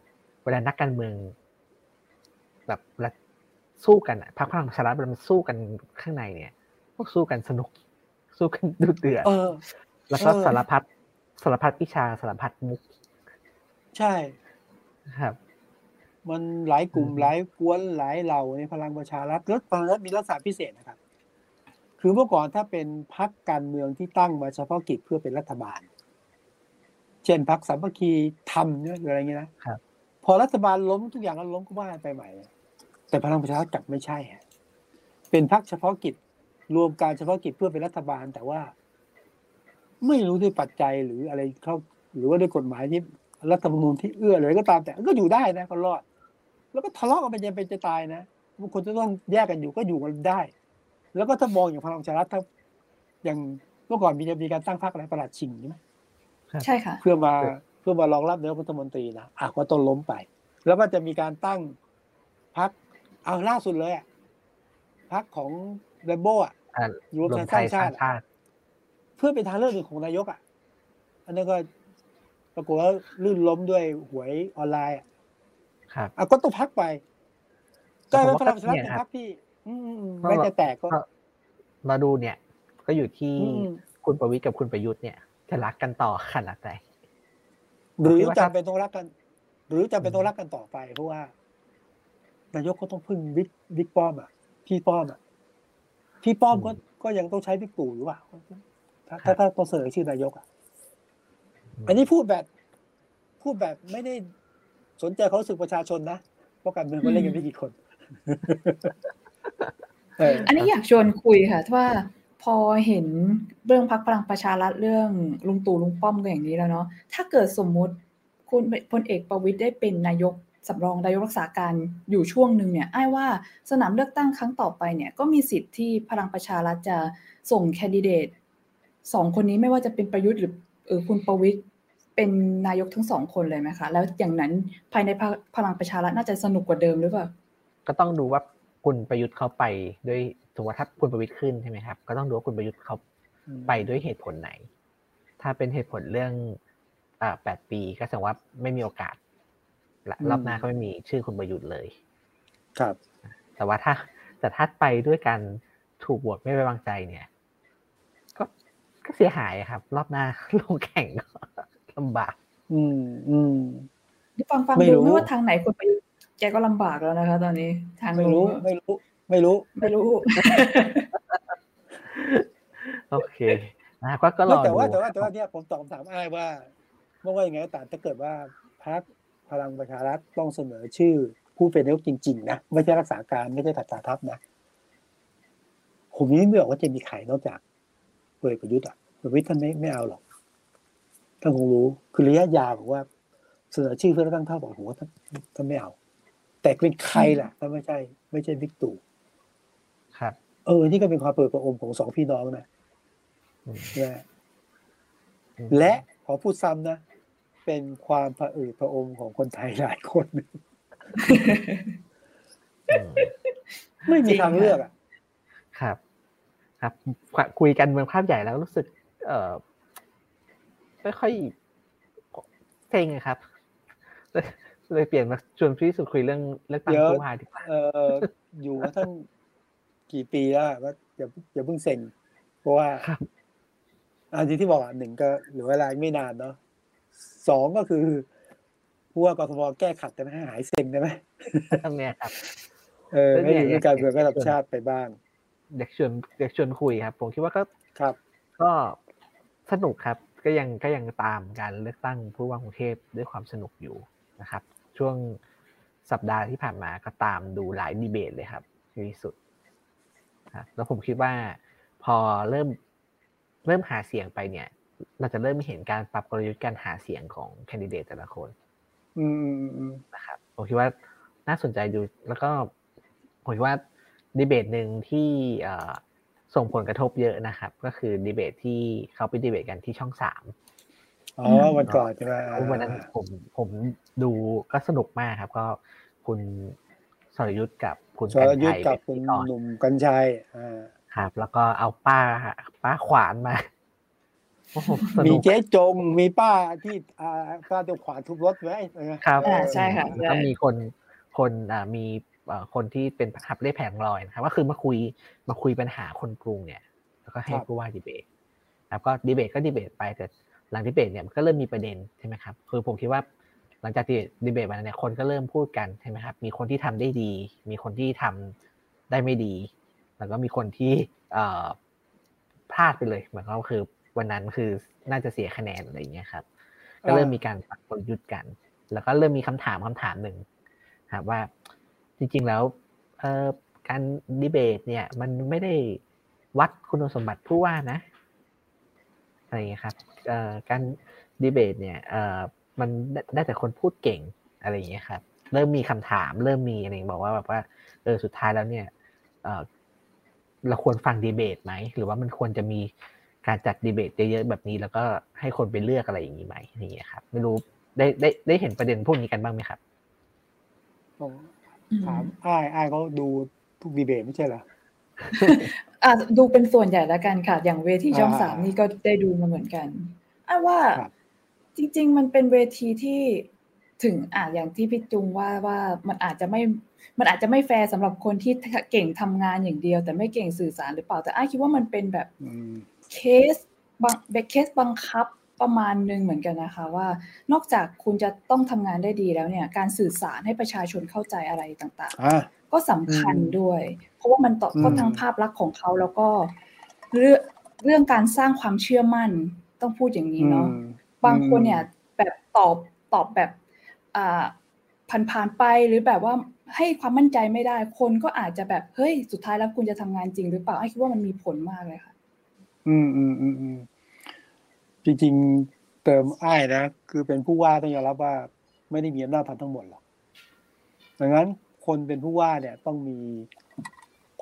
เวลานักการเมือง แบบเวลาสู้กันอะพรรคพลังประชารัฐเวลามันสู้กันข้างในเนี่ยพวกสู้กันสนุก สู้กันดุเดือดเออแล้วก็เออสารพัดสารพัดวิชาสารพัดมุก ใช่ครับ มันหลายกลุ่มอืมหลายกวนหลายเหล่าในพลังประชารัฐแล้วพลังประชารัฐมีลักษณะพิเศษนะครับ คือเมื่อก่อนถ้าเป็นพรรคการเมืองที่ตั้งมาเฉพาะกิจเพื่อเป็นรัฐบาล เช่นพรรคสามัคคีทำเนี่ยหรืออะไรเงี้ยนะครับพอรัฐบาลล้มทุกอย่างก็ล้มก็ว่ากันไปใหม่ แต่พลังประชารัฐกลับไม่ใช่ฮะเป็นพรรคเฉพาะกิจรวมการเฉพาะกิจเพื่อเป็นรัฐบาล แต่ว่า ไม่รู้ด้วยปัจจัยหรืออะไรเขาหรือว่าด้วยกฎหมายที่รัฐธรรมนูญที่เอื้ออะไรก็ตามแต่ก็อยู่ได้นะก็รอด แล้วก็ทะเลาะกันไปยังเป็นจะตายนะบางคนจะต้องแยกกันอยู่ก็อยู่กันได้ แล้วก็ถ้ามองอย่างพลังประชารัฐถ้าอย่างเมื่อก่อนมีจะมีการตั้งพรรคอะไรประหลัดชิงใช่ไหมใช่ค่ะ เพื่อมาครับเพื่อมารองรับนายกรัฐมนตรีนะอะก็ต้องล้มไป แล้วก็จะมีการตั้งพรรคเอาล่าสุดเลยอะพรรคของเรมโบ้อะอ่ารวมรวไทมยไทสร้างยสชาร้างติชาติเพื่อเป็นทางเลือกหนึ่งของนายกอะ อันนั้นก็ปรากฏว่าลื่นล้มด้วยหวยออนไลน์อะครับอะก็ต้องพักไปก็แต่เป็นผมพว่าลังประชารัฐเนี่ยเป็นครับพรรคที่อืมๆก็ ไม่จะแตกก็ก็ มาดูเนี่ย ก็อยู่ที่อืมคุณประวิตรกับคุณประยุทธ์เนี่ย จะรักกันต่อขนาดไหนหรือคิดว่าจำถ้าเป็นต้องรักกัน หรือจำเป็นต้องรักกันต่อไปเพราะว่านายกก็ต้องพึ่งบิ๊กบิ๊กป้อมอะพี่ป้อมอะพี่ป้อมก็ก็ยังต้องใช้บิ๊กตู่หรือเปล่าถ้าถ้าถ้าต้องเสนอชื่อนายกอะอันนี้พูดแบบพูดแบบไม่ได้สนใจเขามรู้สึกประชาชนนะเพราะการเมืองมันเล่นกันไม่กี่คนเอออันนี้อยากชวนคุยค่ะว่าพอเห็นเรื่องพักพลังประชารัฐเรื่องลุงตู่ลุงป้อมกันอย่างนี้แล้วเนาะถ้าเกิดสมมุติคุณพลเอกประวิตยได้เป็นนายกสำรองนายกรักษาการอยู่ช่วงหนึ่งเนี่ยไอ้ายว่าสนามเลือกตั้งครั้งต่อไปเนี่ยก็มีสิทธิ์ที่พลังประชารัฐจะส่งแคนดิเดตสองคนนี้ไม่ว่าจะเป็นประยุทธ์หรือเออคุณประวิตยเป็นนายกทั้งสองคนเลยไหมคะ แล้วอย่างนั้นภายในพรรคพลังประชารัฐน่าจะสนุกกว่าเดิมหรือเปล่าก็ต้องดูว่า คุณประยุทธ์เขาไปด้วยสมมติว่าถ้าคุณประวิตรขึ้นใช่ไหมครับ ก็ต้องดูว่าคุณประยุทธ์เขาไปด้วยเหตุผลไหน ถ้าเป็นเหตุผลเรื่องอ่าแปดปีก็แสดงว่าไม่มีโอกาสละอืมรอบหน้าก็ไม่มีชื่อคุณประยุทธ์เลย ครับ แต่ว่าถ้าแต่ถ้าไปด้วยการถูกโหวตไม่ไว้วางใจเนี่ย ก็ก็เสียหายครับ รอบหน้าลงแข่งก็ลำบาก อืม อืมฟังฟังไม่ดูรู้ไม่ว่าทางไหนคนไปแกก็ลำบากแล้วนะคะ ตอนนี้ ทางไม่รู้ลงไม่รู้ ไม่รู้ ไม่รู้ โอเคนะครับก็ก็รไม่อแต่ดูว่าแต่ว่าแต่ว่าเนี่ยผมตอบคำถามอ้ายว่าไม่ว่ายังไงก็ตามถ้าเกิดว่าพรรคพลังประชารัฐต้องเสนอชื่อ ผู้เป็นนายกจริงๆนะไม่ใช่รักษาการไม่ใช่ถัดตาทัพนะผมยังไม่บอกว่าจะมีใครนอกจากพลเอกประยุทธ์อะพลเอกประยุทธ์ท่านไม่ไม่เอาหรอกท่านคงรู้คือระยะยาวบอกว่า เสนอชื่อเพื่อตั้งเท่าบอกผมว่าท่านท่านไม่เอา แต่เป็นใครล่ะถ้าไม่ใช่ ไม่ใช่บิ๊กตู่ครับ เออ นี่ก็เป็นความเปิดประอมของสองพี่น้องนะอืมนะอืมและขอพูดซ้ำนะ เป็นความผะอืดผะอมของคนไทยหลายคนอืมไม่จริมีงทางเลือกอะ ครับ ครับ คุยกันเมืองภาพใหญ่แล้วรู้สึก เออไม่ค่อยเซ็งอะครับ เลยเลยเปลี่ยนมาชวนพี่สุดคุยเรื่องเรื่องตั้งเดี๋ยวผู้ว่าดีกว่าเอออยู่มาตั้งกี่ปีแล้วอะก็อย่าอย่าเพิ่งเซ็งเพราะว่าครับอันที่ที่บอกอะหนึ่งก็เหลือเวลาอีกไม่นานเนาะสองก็คือผู้ว่ากทมแก้ขัดแต่ไม่ให้หายเซ็งได้ไหมตรงเนี้ยครับ เออแล้วเนี่ให้ยอยู่ด้วยการเมืองระดับชาติไปบ้างเด็กชวนเด็กชวนคุยครับ ผมคิดว่าก็ครับ ก็สนุกครับ ก็ยังก็ยังตามการเลือกตั้งผู้ว่ากรุงเทพด้วยความสนุกอยู่นะครับ ช่วงสัปดาห์ที่ผ่านมาก็ตามดูหลายดีเบตเลยครับที่สุดครับแล้วผมคิดว่าพอเริ่มเริ่มหาเสียงไปเนี่ย เราจะเริ่มเห็นการปรับกลยุทธ์การหาเสียงของแคนดิเดตแต่ละคนอืมอืมอืมนะครับผมคิดว่าน่าสนใจดูแล้วก็ผมคิดว่าดีเบตหนึ่งที่เอ่อส่งผลกระทบเยอะนะครับ ก็คือดีเบตที่เขาไปดีเบตกันที่ช่องสาม อ๋อวันก่อนใช่ไหมอ่าวันนั้นผมผมดูก็สนุกมากครับ ก็คุณสรยุทธ์กับคุณสกันรยุทชัธ์ยกับเป็คุณนพิธีกรหนุ่มกัญชัยอ่าครับ แล้วก็เอาป้าป้าขวานมาโอ้โหสมีนุกเจ๊จงมีป้าที่อ่าป้าเจ้าขวานทุบรถไว้นะครับอ่าใช่ค่ะแล้วก็ใช่มีคนคนอ่ามีเอ่อคนที่เป็นขับได้แผงลอยนะครับก็คือมาคุยมาคุยปัญหาคนกรุงเนี่ย แล้วก็ให้ผู้ว่าดีเบตแล้วก็ดีเบตก็ดีเบตไปแต่ หลังดีเบตเนี่ยมันก็เริ่มมีประเด็นใช่ไหมครับคือผมคิดว่าหลังจากที่ดีเบตมาเนี่ยคนก็เริ่มพูดกันใช่ไหมครับมีคนที่ทำได้ดี มีคนที่ทำได้ไม่ดี แล้วก็มีคนที่เอพลาดไปเลยเหมือนก็คือวันนั้นคือน่าจะเสียคะแนนอะไรอย่างเงี้ยครับก็เริ่มมีการปรับกลยุทธ์กัน แล้วก็เริ่มมีคำถามคำถามหนึ่งครับว่าจริงๆแล้วเอการดีเบตเนี่ยมันไม่ได้วัดคุณสมบัติผู้ว่านะอะไรอย่างเงี้ยครับ การดีเบตเนี่ยเอ่อมันได้ได้แต่คนพูดเก่งอะไรอย่างเงี้ยครับเริ่มมีคำถาม เริ่มมีอะไรอย่างบอกว่าแบบว่าเออสุดท้ายแล้วเนี่ยเอ่อเราควรฟังดีเบตไหมหรือว่ามันควรจะมีการจัดดีเบตเยอะๆแบบนี้ แล้วก็ให้คนไปเลือกอะไรอย่างนี้ไหมอย่างเงี้ยครับไม่รู้ได้ได้ได้เห็นประเด็นพวกนี้กันบ้างไหมครับผมอืมถามอ้ายอ้ายเขาดูทุกดีเบตไม่ใช่เหรอ อะดูเป็นส่วนใหญ่แล้วกันค่ะ อย่างเวทีช่องอ่าสามนี่ก็ได้ดูมาเหมือนกันอะว่าครับจริง ๆ มันเป็นเวทีที่ถึงอะอย่างที่พี่จุงว่าว่ามันอาจจะไม่มันอาจจะไม่แฟร์สำหรับคนที่เก่งทำงานอย่างเดียว แต่ไม่เก่งสื่อสารหรือเปล่า แต่อ้ายคิดว่ามันเป็นแบบอืมเคสบางเบเคสบังคับประมาณหนึ่งเหมือนกันนะคะ ว่านอกจากคุณจะต้องทำงานได้ดีแล้วเนี่ย การสื่อสารให้ประชาชนเข้าใจอะไรต่างอ่าๆ ก็สำคัญอืมด้วย เพราะว่ามันต่ออืมก็ทั้งภาพลักษณ์ของเขาแล้วก็เรื่องเรื่องการสร้างความเชื่อมั่นต้องพูดอย่างนี้เนาะอืมบางคนเนี่ยแบบตอบตอบแบบอ่าผ่านๆไปหรือแบบว่าให้ความมั่นใจไม่ได้ คนก็อาจจะแบบเฮ้ยสุดท้ายแล้วคุณจะทำงานจริงหรือเปล่าไอ้คิดว่ามันมีผลมากเลยค่ะ อืมอืมอืมอืมจริงๆเติมอ้ายนะคือเป็นผู้ว่าต้องยอมรับว่า ไม่ได้มีอำนาจทำทั้งหมดหรอกดังนั้น คนเป็นผู้ว่าเนี่ยต้องมี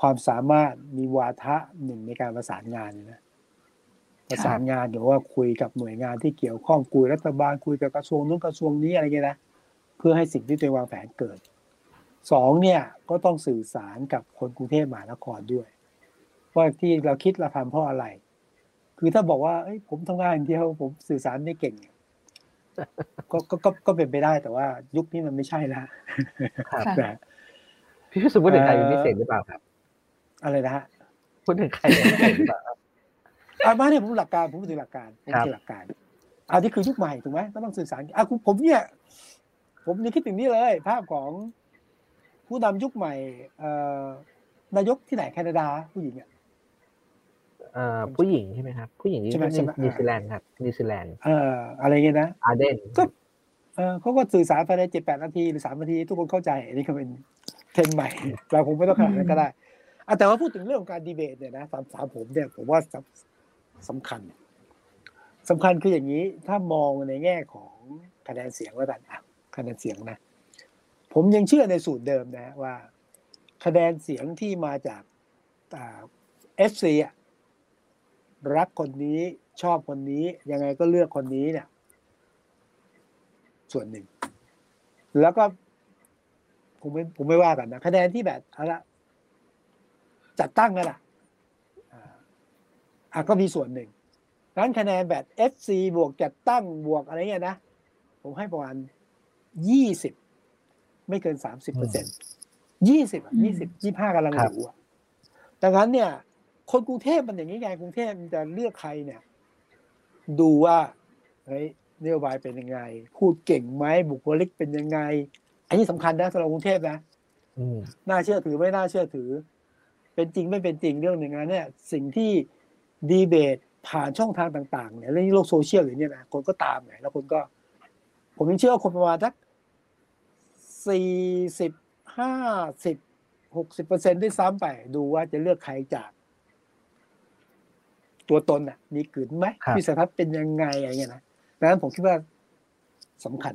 ความสามารถมีวาทะหนึ่งในการประสานงานนะประสานงานหรือว่าคุยกับหน่วยงานที่เกี่ยวข้องคุยรัฐบาลคุยกับกระทรวงนู้นกระทรวงนี้อะไรเงี้ยนะเพื่อให้สิ่งที่ตัวเองวางแผนเกิดสองเนี่ยก็ต้องสื่อสารกับคนกรุงเทพมหานครด้วยว่าที่เราคิดเราทำเพราะอะไร คือถ้าบอกว่าเอ้ยผมทำงานอย่างเดียวผมสื่อสารไม่เก่งเนี่ยก็ก็ก็ก็เป็นไปได้แต่ว่ายุคนี้มันไม่ใช่แล้วครับค่ะนะ พี่รู้สึกว่าถึงใครเป็นเอ่อพิเศษหรือเปล่าครับ อะไรนะฮะพูดถึงใครเป็นพิเศษหรือเปล่าครับอะมาเนี่ยผมหลักการผมพูดถึงหลักการผมครับพูดถึงหลักการอันนี้คือยุคใหม่ถูกไหมก็ต้องสื่อสารอะผมผมเนี่ย ผมยังคิดถึงนี่เลย ภาพของผู้นำยุคใหม่เอ่อนายกที่ไหนแคนาดาผู้หญิงอะเอ่อผู้หญิงใช่ไหมครับ ผู้หญิงที่ใช่ไหมใช่ไหมนิวซีแลนด์ครับนิวซีแลนด์เอ่ออะไรเงี้ยนะอาร์เดนก็เออเขาก็สื่อสารภายในเจ็ดแปดนาทีหรือสามนาทีทุกคนเข้าใจอันนี้ก็เป็น เทรนด์ใหม่ เราคงไม่ต้องขนาดนั้นก็ได้อะแต่ว่าพูดถึงเรื่องของการดีเบตเนี่ยนะสามสามผมเนี่ยผมว่าสำสำคัญสำคัญคืออย่างนี้ถ้ามองในแง่ของคะแนนเสียงแล้วกันอะคะแนนเสียงนะ ผมยังเชื่อในสูตรเดิมนะว่า คะแนนเสียงที่มาจาก FC อะรักคนนี้ชอบคนนี้ ยังไงก็เลือกคนนี้เนี่ย ส่วนหนึ่ง แล้วก็ ผมไม่ผมไม่ว่ากันนะคะแนนที่แบบเอาละจัดตั้งกันอะอ่าอะก็มีส่วนหนึ่งนั้นคะแนนแบบ FC บวกจัดตั้งบวกอะไรเงี้ยนะ ผมให้ประมาณยี่สิบไม่เกินสามสิบเปอร์เซ็นต์ยี่สิบยี่สิบยี่ห้ากำลังอยู่อะดังนั้นเนี่ย คนกรุงเทพมันอย่างนี้ไงกรุงเทพมันจะเลือกใครเนี่ย ดูว่าเฮ้ยนโยบายเป็นยังไง พูดเก่งไหมบุคลิกเป็นยังไง อันนี้สำคัญนะสำหรับกรุงเทพนะอืมน่าเชื่อถือไม่น่าเชื่อถือ เป็นจริงไม่เป็นจริงเรื่องหนึ่งนะเนี่ย สิ่งที่ดีเบตผ่านช่องทางต่างๆเนี่ยเรื่องโลกโซเชียลหรือเนี่ยนะคนก็ตามไงแล้วคนก็ ผมยังเชื่อว่าคนประมาณสักสี่สิบห้าสิบหกสิบเปอร์เซ็นด้วยซ้ำไป ดูว่าจะเลือกใครจาก ตัวตนอะ มีกลืนไหมครับวิสัยทัศน์เป็นยังไงอะไรเงี้ยนะดังนั้นผมคิดว่าสำคัญ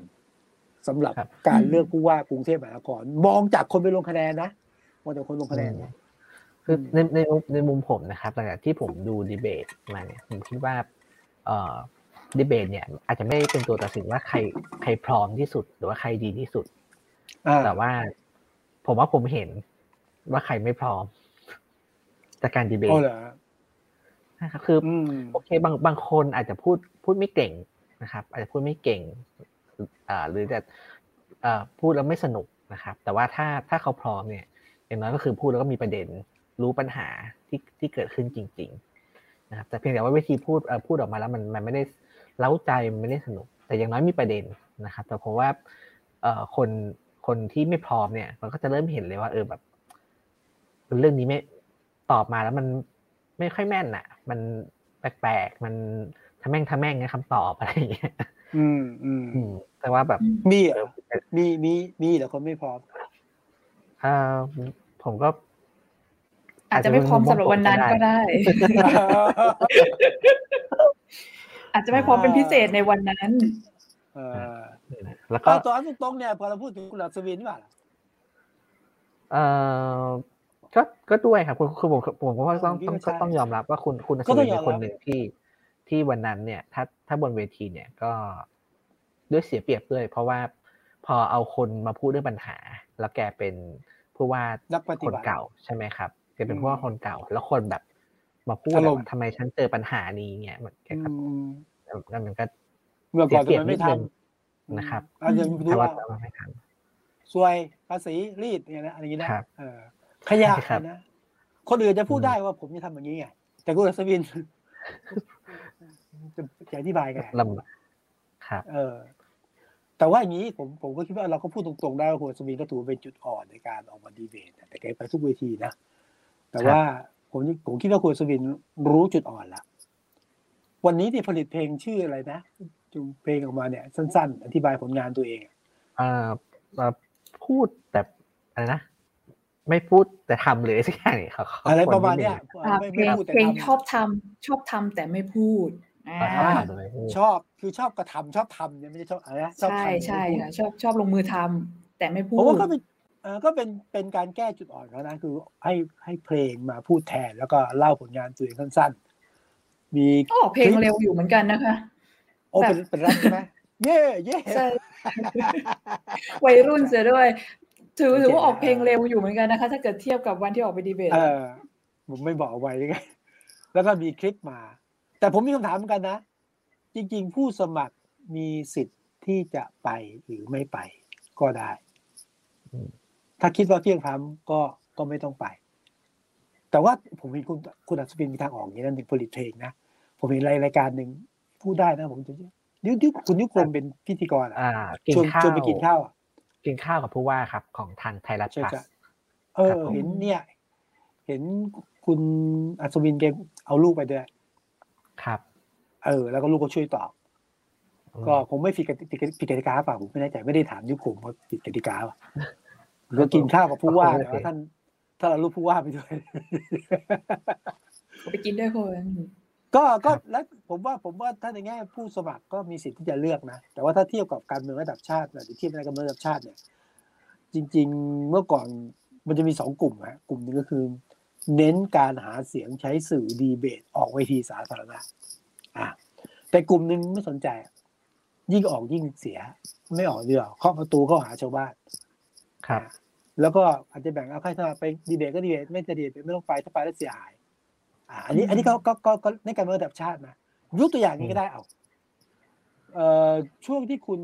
สำหรับครับการเลือกผู้ว่ากรุงเทพมหานครมองจากคนไปลงคะแนนนะมองจากคนลงคะแนนนะคือในในในมุมผมนะครับหลังจากที่ผมดูดีเบตมาเนี่ยผมคิดว่าเอ่อดีเบตเนี่ย อาจจะไม่ได้เป็นตัวตัดสินว่าใครใครพร้อมที่สุด หรือว่าใครดีที่สุดอ่าแต่ว่า ผมว่าผมเห็นว่าใครไม่พร้อมจากการดีเบตเอาเหรอนะครับคือออืมโอเคบางบางคนอาจจะพูดพูดไม่เก่งนะครับ อาจจะพูดไม่เก่ง อ่าหรือจะอ่าพูดแล้วไม่สนุกนะครับ แต่ว่าถ้าถ้าเขาพร้อมเนี่ยอย่างน้อยก็คือพูดแล้วก็มีประเด็นรู้ปัญหาที่ที่เกิดขึ้นจริง ๆ นะครับ แต่เพียงแต่ว่าวิธีพูดพูดออกมาแล้วมันมันไม่ได้เล้าใจมันไม่ได้สนุก แต่อย่างน้อยมีประเด็นนะครับ แต่เพราะว่าเอ่อคนคนที่ไม่พร้อมเนี่ย มันก็จะเริ่มเห็นเลยว่า เออแบบ เรื่องนี้ไม่ตอบมาแล้วมันไม่ค่อยแม่นอะ มันแปลกๆมันทำแม่งทำแม่งนะคำตอบอะไรอย่างเงี้ย อืมอืมอืมแต่ว่าแบบมีเหรเอออมีมีมีแต่คนไม่พร้อมเอ่อผมก็ อาจจะไม่พร้อมสำหรับวันนั้นก็ได้ อาจจะไม่พร้อมเป็นพิเศษในวันนั้นเออแล้วก็เอาตัวอันตรงๆเนี่ยพอเราพูดถึงคุณอัศวินนี่ว่าล่ะเอ่อก็ก็ด้วยครับคือคือผมผมก็ต้องผมคิดต้องว่าใช่ก็ต้องยอมรับว่าคุณคุณอัศก็ต้วิอนงยอเป็มนรับคนหนึ่งที่ ที่วันนั้นเนี่ย ถ้าถ้าบนเวทีเนี่ยก็ด้วยเสียเปรียบด้วย เพราะว่าพอเอาคนมาพูดเรื่องปัญหา แล้วแกเป็นผู้ว่านักปฏิคนบัติเก่าใช่ไหมครับแกเป็นอืมผู้ว่าคนเก่า แล้วคนแบบมาพูดอารมณ์ว่าทำไมฉันเจอปัญหานี้เนี่ยมันแกอืก็มแล้วมันก็เมื่อก่อนเสียทำเปรีไมยบไม่นิดนึงทำนะครับอาจจะดูแต่ว่าว่าเราไม่ทำซวยภาษีรีดเนี่ยนะอะไรอย่างนี้นะครับเออขยะครับนะคนอื่นจะพูดอืมได้ว่าผมจะทำอย่างนี้ไงแต่คุณอัศวิน จะจะอธิบายไงลำบากครับ เออ แต่ว่าอย่างนี้ผมผมก็คิดว่าเราก็พูดตรงๆได้ว่าคุณอัศวินก็ถือว่าเป็นจุดอ่อนในการออกมาดีเบตนะแต่แกไปทุกเวทีนะแต่ว่าผมผมคิดว่าคุณอัศวินรู้จุดอ่อนละวันนี้ที่ผลิตเพลงชื่ออะไรนะจุงเพลงออกมาเนี่ย สั้น ๆ อธิบายผลงานตัวเองเอ่อเอ่อพูดแต่อะไรนะไม่พูดแต่ทำเลยสักอย่างเนี่ยเขาเขาอะไรคประมาณเนี้ยดงอ่าไม่เพลไม่งพูดแต่เพลงทำชอบทำชอบทำแต่ไม่พูดอ่า ชอบทำแต่ไม่พูดชอบคือชอบกระทำชอบทำเนี่ยไม่ใช่ชอบอะไรนะชอบใช่ทำใช่ไม่พูดค่ะชอบชอบลงมือทำแต่ไม่พูผมดว่าก็เป็นเออก็เป็นเป็นการแก้จุดอ่อนเขานะคือให้ให้เพลงมาพูดแทนแล้วก็เล่าผลงานตัวเองสั้นๆ มีก็ออกเพลงเร็วอยู่เหมือนกันนะคะโอ้เป็นเป็นแรปใช่ไหมเย่เย่ใช่วัยรุ่นเสียด้วย ถือถือว่าออกเพลงเร็วอยู่เหมือนกันนะคะ ถ้าเกิดเทียบกับวันที่ออกไปดีเบตเออผมไม่บอกเอาไว้ยังไงแล้วก็มีคลิปมา แต่ผมมีคำถามเหมือนกันนะ จริง ๆ ผู้สมัครมีสิทธิ์ที่จะไปหรือไม่ไปก็ได้อืมถ้าคิดว่าเที่ยงธรรมก็ก็ไม่ต้องไป แต่ว่าผมเห็นคุณคุณอัศวินมีทางออกอย่างนี้นั่นเป็นผลิตเพลงนะ ผมเห็นรายรายการหนึ่งพูดได้นะผมจะนิ้วนิ้วคุณยุคลมเป็นพิธีกรอะอ่ากินชวนข้าวชวนไปกินข้าวอะกินข้าวกับผู้ว่าครับ ของทางไทยรัฐใช่พลัครับสเออครับผมเห็นเนี่ย เห็นคุณอัศวินแกเอาลูกไปด้วย ครับ เออ แล้วก็ลูกก็ช่วยตอบอืมก็คงไม่ผิดกติผิดผิดกติกาเปล่าผมไม่แน่ใจไม่ได้ถามยุคผมว่าผิดกติกาเปล่าก็กินข้าวกับผู้ว่าแต่ว่าท่านถ้าเราลูกผู้ว่าไปด้วยไปกินด้วยคนก็ก็แล้วผมว่าผมว่าถ้าในแง่ผู้สมัครก็มีสิทธิ์ที่จะเลือกนะ แต่ว่าถ้าเทียบกับการเมืองระดับชาติหรือเทียบในการเมืองระดับชาติเนี่ย จริง ๆ เมื่อก่อนมันจะมีสองกลุ่มฮะกลุ่มหนึ่งก็คือ เน้นการหาเสียงใช้สื่อดีเบตออกเวทีสาธารณะอะแต่กลุ่มหนึ่งไม่สนใจ ยิ่งออกยิ่งเสีย ไม่ออกเดียวเคาะประตูเข้าหาชาวบ้านครับ แล้วก็อาจจะแบ่งเอาใครถ้าไปดีเบตก็ดีเบตไม่จะดีเบตไม่ต้องไปถ้าไปแล้วเสียหาย อ่า อันนี้อันนี้ก็ก็ก็ก็ในการเมืองระดับชาตินะผมยกตัวอย่างนี้ก็ได้เอาเอ่อช่วงที่คุณ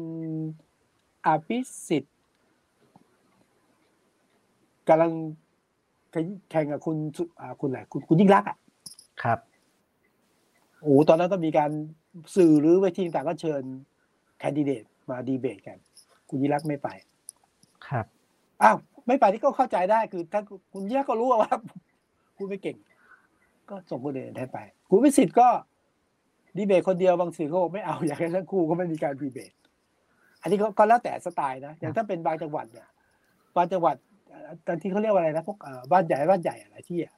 อาภิสิทธิ์กำลัง แข่งกับคุณสุอ่าคุณอะไรคุณคุณยิ่งรักษณ์อะครับโอ้โหตอนนั้นก็มีการสื่อหรือเวทีต่างๆก็เชิญแคนดิเดตมาดีเบตกัน คุณยิ่งรักษณ์ไม่ไป ครับอ้าวไม่ไปที่ก็เข้าใจได้คือถ้าคุณแยกก็รู้ว่าคุณไม่เก่ง ก็ส่งคนอื่นแทนไป คุณวิสิทธิ์ก็ดีเบตคนเดียวบางสื่อเขาบอกไม่เอาอยากให้ทั้งคู่ก็ไม่มีการดีเบต อันนี้ก็ก็แล้วแต่สไตล์นะอย่างถ้าเป็นบางจังหวัดเนี่ยบางจังหวัด ตอนที่เขาเรียกว่าอะไรนะพวกเอ่อบ้านใหญ่บ้านใหญ่อะไรที่อะ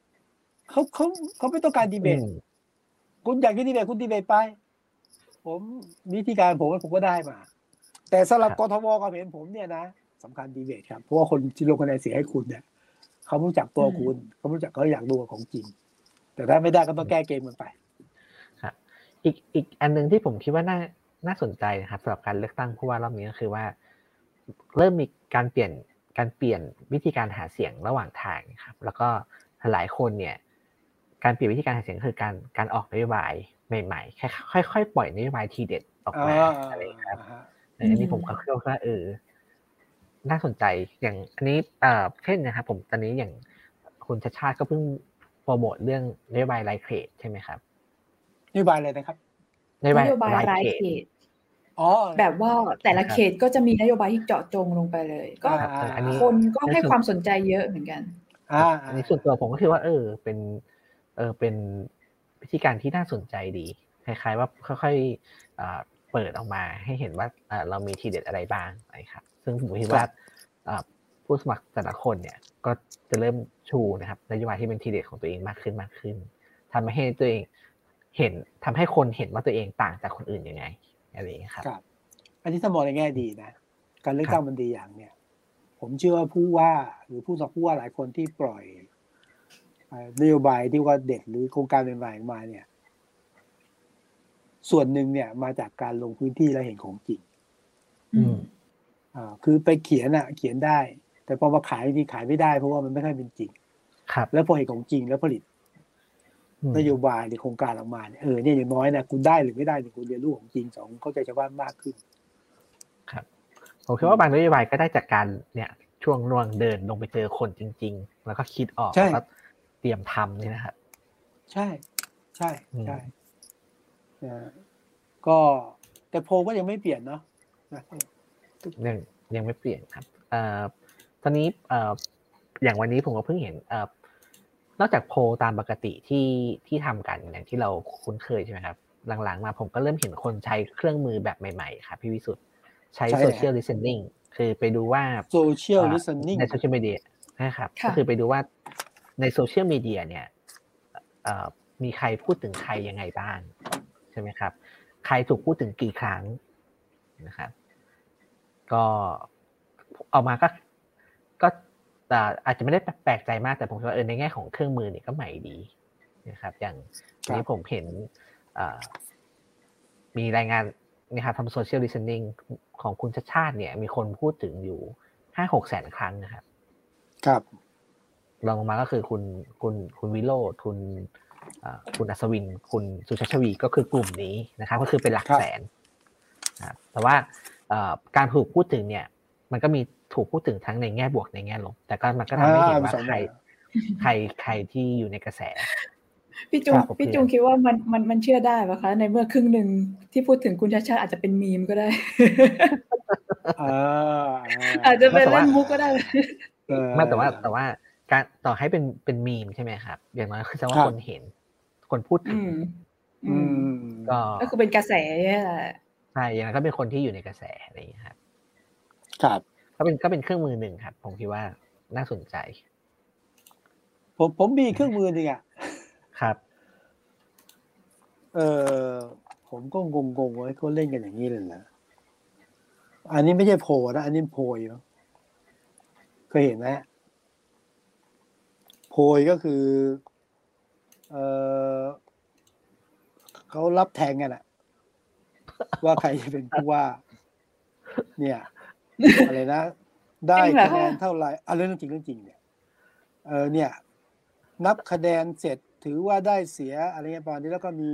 เขาเขาเขาไม่ต้องการดีเบตอืมคุณอยากจะดีเบตคุณดีเบตไป ผมวิธีการผมผมก็ได้มา แต่สำหรับกทมความเห็นผมเนี่ยนะสำคัญดีเบตครับเพราะว่าคนที่ลงคะแนนเสียงให้คุณเนี่ยเขารู้จักตัวคุณเขารู้จักเขาอยากดูของจริง แต่ถ้าไม่ได้ก็ต้องแก้เกมกันไปครับอีกอีกอันหนึ่งที่ผมคิดว่าน่าน่าสนใจนะครับสำหรับการเลือกตั้งผู้ว่ารอบนี้ก็คือว่า เริ่มมีการเปลี่ยน การเปลี่ยนวิธีการหาเสียงระหว่างทางครับ แล้วก็หลายคนเนี่ย การเปลี่ยนวิธีการหาเสียงคือการการออกนโยบายใหม่ๆค่อยๆค่อยๆปล่อยนโยบายทีเด็ดออกมาอะไรอย่างเงี้ยครับอ่าฮะเอออันนี้ผมก็คิดว่าเออน่าสนใจอย่างอันนี้เอ่อเช่นนะครับ ผมตอนนี้อย่างคุณชาติชาติก็เพิ่งโปรโมทเรื่องนโยบายไลเครดใช่ไหมครับนโยบายอะไรนะครับนโยบายนโยบายไลรายเครเขดตอ๋อ แบบว่าแต่ละครับเขตก็จะมีนโยบายที่เจาะจงลงไปเลย ก็ครับเอออันนี้คนก็ให้ความสนใจเยอะเหมือนกัน อ่า อันนี้ส่วนตัวผมก็คิดว่า เออ เป็น เออเป็นวิธีการที่น่าสนใจดีคล้ายๆว่าค่อยๆอ่าเปิดออกมาให้เห็นว่าอ่าเรามีทีเด็ดอะไรบ้างนะครับซึ่งผมคิดว่าอ่าผู้สมัครแต่ละคนเนี่ย ก็จะเริ่มชูนะครับนโยบายที่เป็นทีเด็ดของตัวเองมากขึ้นมากขึ้นทำให้ตัวเองเห็นทำให้คนเห็นว่าตัวเองต่างจากคนอื่นยังไง อะไรอย่างเงี้ยครับครับ อันนี้ถ้ามองในแง่ดีนะ การเลือกตั้งมันดีอย่างเนี่ย ผมเชื่อว่าผู้ว่าหรือผู้สมัครผู้ว่าหลายคนที่ปล่อยเอ่อนโยบายที่ว่าเด็ดหรือโครงการใหม่ๆออกมาเนี่ย ส่วนหนึ่งเนี่ยมาจากการลงพื้นที่และเห็นของจริง อืมอ่าคือไปเขียนอะเขียนได้ แต่พอมาขายจริงๆขายไม่ได้เพราะว่ามันไม่ค่อยเป็นจริง ครับ แล้วพอเห็นของจริงแล้วผลิตอืม นโยบายหรือโครงการออกมาเนี่ยเออเนี่ยอย่างน้อยนะคุณได้หรือไม่ได้เนี่ยคุณเรียนรู้ของจริงสองเข้าใจชาวบ้านมากขึ้น ครับผมคิดว่าบางนโยบายก็ได้จากการเนี่ย ช่วงน่วงเดินลงไปเจอคนจริง ๆ แล้วก็คิดออกใช่แล้วก็เตรียมทำนี่นะครับใช่ ใช่อืมใช่นะก็แต่โพลก็ยังไม่เปลี่ยนเนาะนะยังยังไม่เปลี่ยนครับเอ่อตอนนี้เอ่ออย่างวันนี้ผมก็เพิ่งเห็นเอ่อ นอกจากโพลตามปกติที่ที่ทำกันอย่างที่เราคุ้นเคยใช่ไหมครับ หลังๆ มาผมก็เริ่มเห็นคนใช้เครื่องมือแบบใหม่ๆครับพี่วิสุทธ์ใช้ใช่ social listening คือไปดูว่าโซเชียลอ่าลิส t นิ่งในโซเชียลมีเดียนะครับค่ะก็คือไปดูว่าในโซเชียลมีเดียเนี่ยเอ่อมีใครพูดถึงใครยังไงบ้างใช่ไหมครับ ใครถูกพูดถึงกี่ครั้งนะครับ ก็ออกมาก็ก็ แต่อาจจะไม่ได้แปลกใจมากแต่ผมคิดว่าเออในแง่ของเครื่องมือเนี่ยก็ใหม่ดีนะครับ อย่างครับนี้ผมเห็นเอ่อมีรายงานนะครับทำโซเชียล i ิ t เ n น n งของคุณชาติชาติเนี่ย มีคนพูดถึงอยู่ห้าหกแสนครั้งนะครับ ครับรองลงมาก็คือคุณคุณคุณวิโรธคุณเอ่อคุณอัศวิน คุณสุชาติชวีก็คือกลุ่มนี้นะครับ ก็คือเป็นหลักครับแสนนะครับแต่ว่าเอ่อการถูกพูดถึงเนี่ย มันก็มี ถูกพูดถึงทั้งในแง่บวกในแง่ลบ แต่ก็มันก็ทำให้เห็นว่าอ่ามีสองใครแบบใครใครที่อยู่ในกระแส พี่จุงครับพี่จุงคิดว่ามันมันมันเชื่อได้ปะคะ ในเมื่อครึ่งหนึ่งที่พูดถึงคุณชาติชาติอาจจะเป็นมีมก็ได้อ่าอาจจะเป็นแต่ว่าเล่นมุกก็ได้เออไม่แต่ว่าแต่ว่าการต่อให้เป็นเป็นมีมใช่ไหมครับ อย่างน้อยคือแสดงว่าครับคนเห็น คนพูดถึอืงมอือืมมก็ก็คือเป็นกระแสนี่แหละใช่อย่างนั้นก็เป็นคนที่อยู่ในกระแสอะไรอย่างเงี้ยครับ ครับ ก็เป็นก็เป็นเครื่องมือหนึ่งครับ ผมคิดว่าน่าสนใจ ผมผมมีเครื่องมือหนึ่งอะครับ เออผมก็งงงๆว่าเขาเล่นกันอย่างนี้เลยนะอันนี้ไม่ใช่โพลนะ อันนี้โพยเนาะเคยเห็นไหมโพยก็คือ เออเขารับแทงกันอะว่าใครจะเป็นผู้ว่า เนี่ย อะไรนะ ได้จริงเหรอคะแนนคะเท่าไหร่อะเรื่องจริงเรื่องจริงเนี่ยเออเนี่ย นับคะแนนเสร็จถือว่าได้เสียอะไรเงี้ยประมาณนี้แล้วก็มี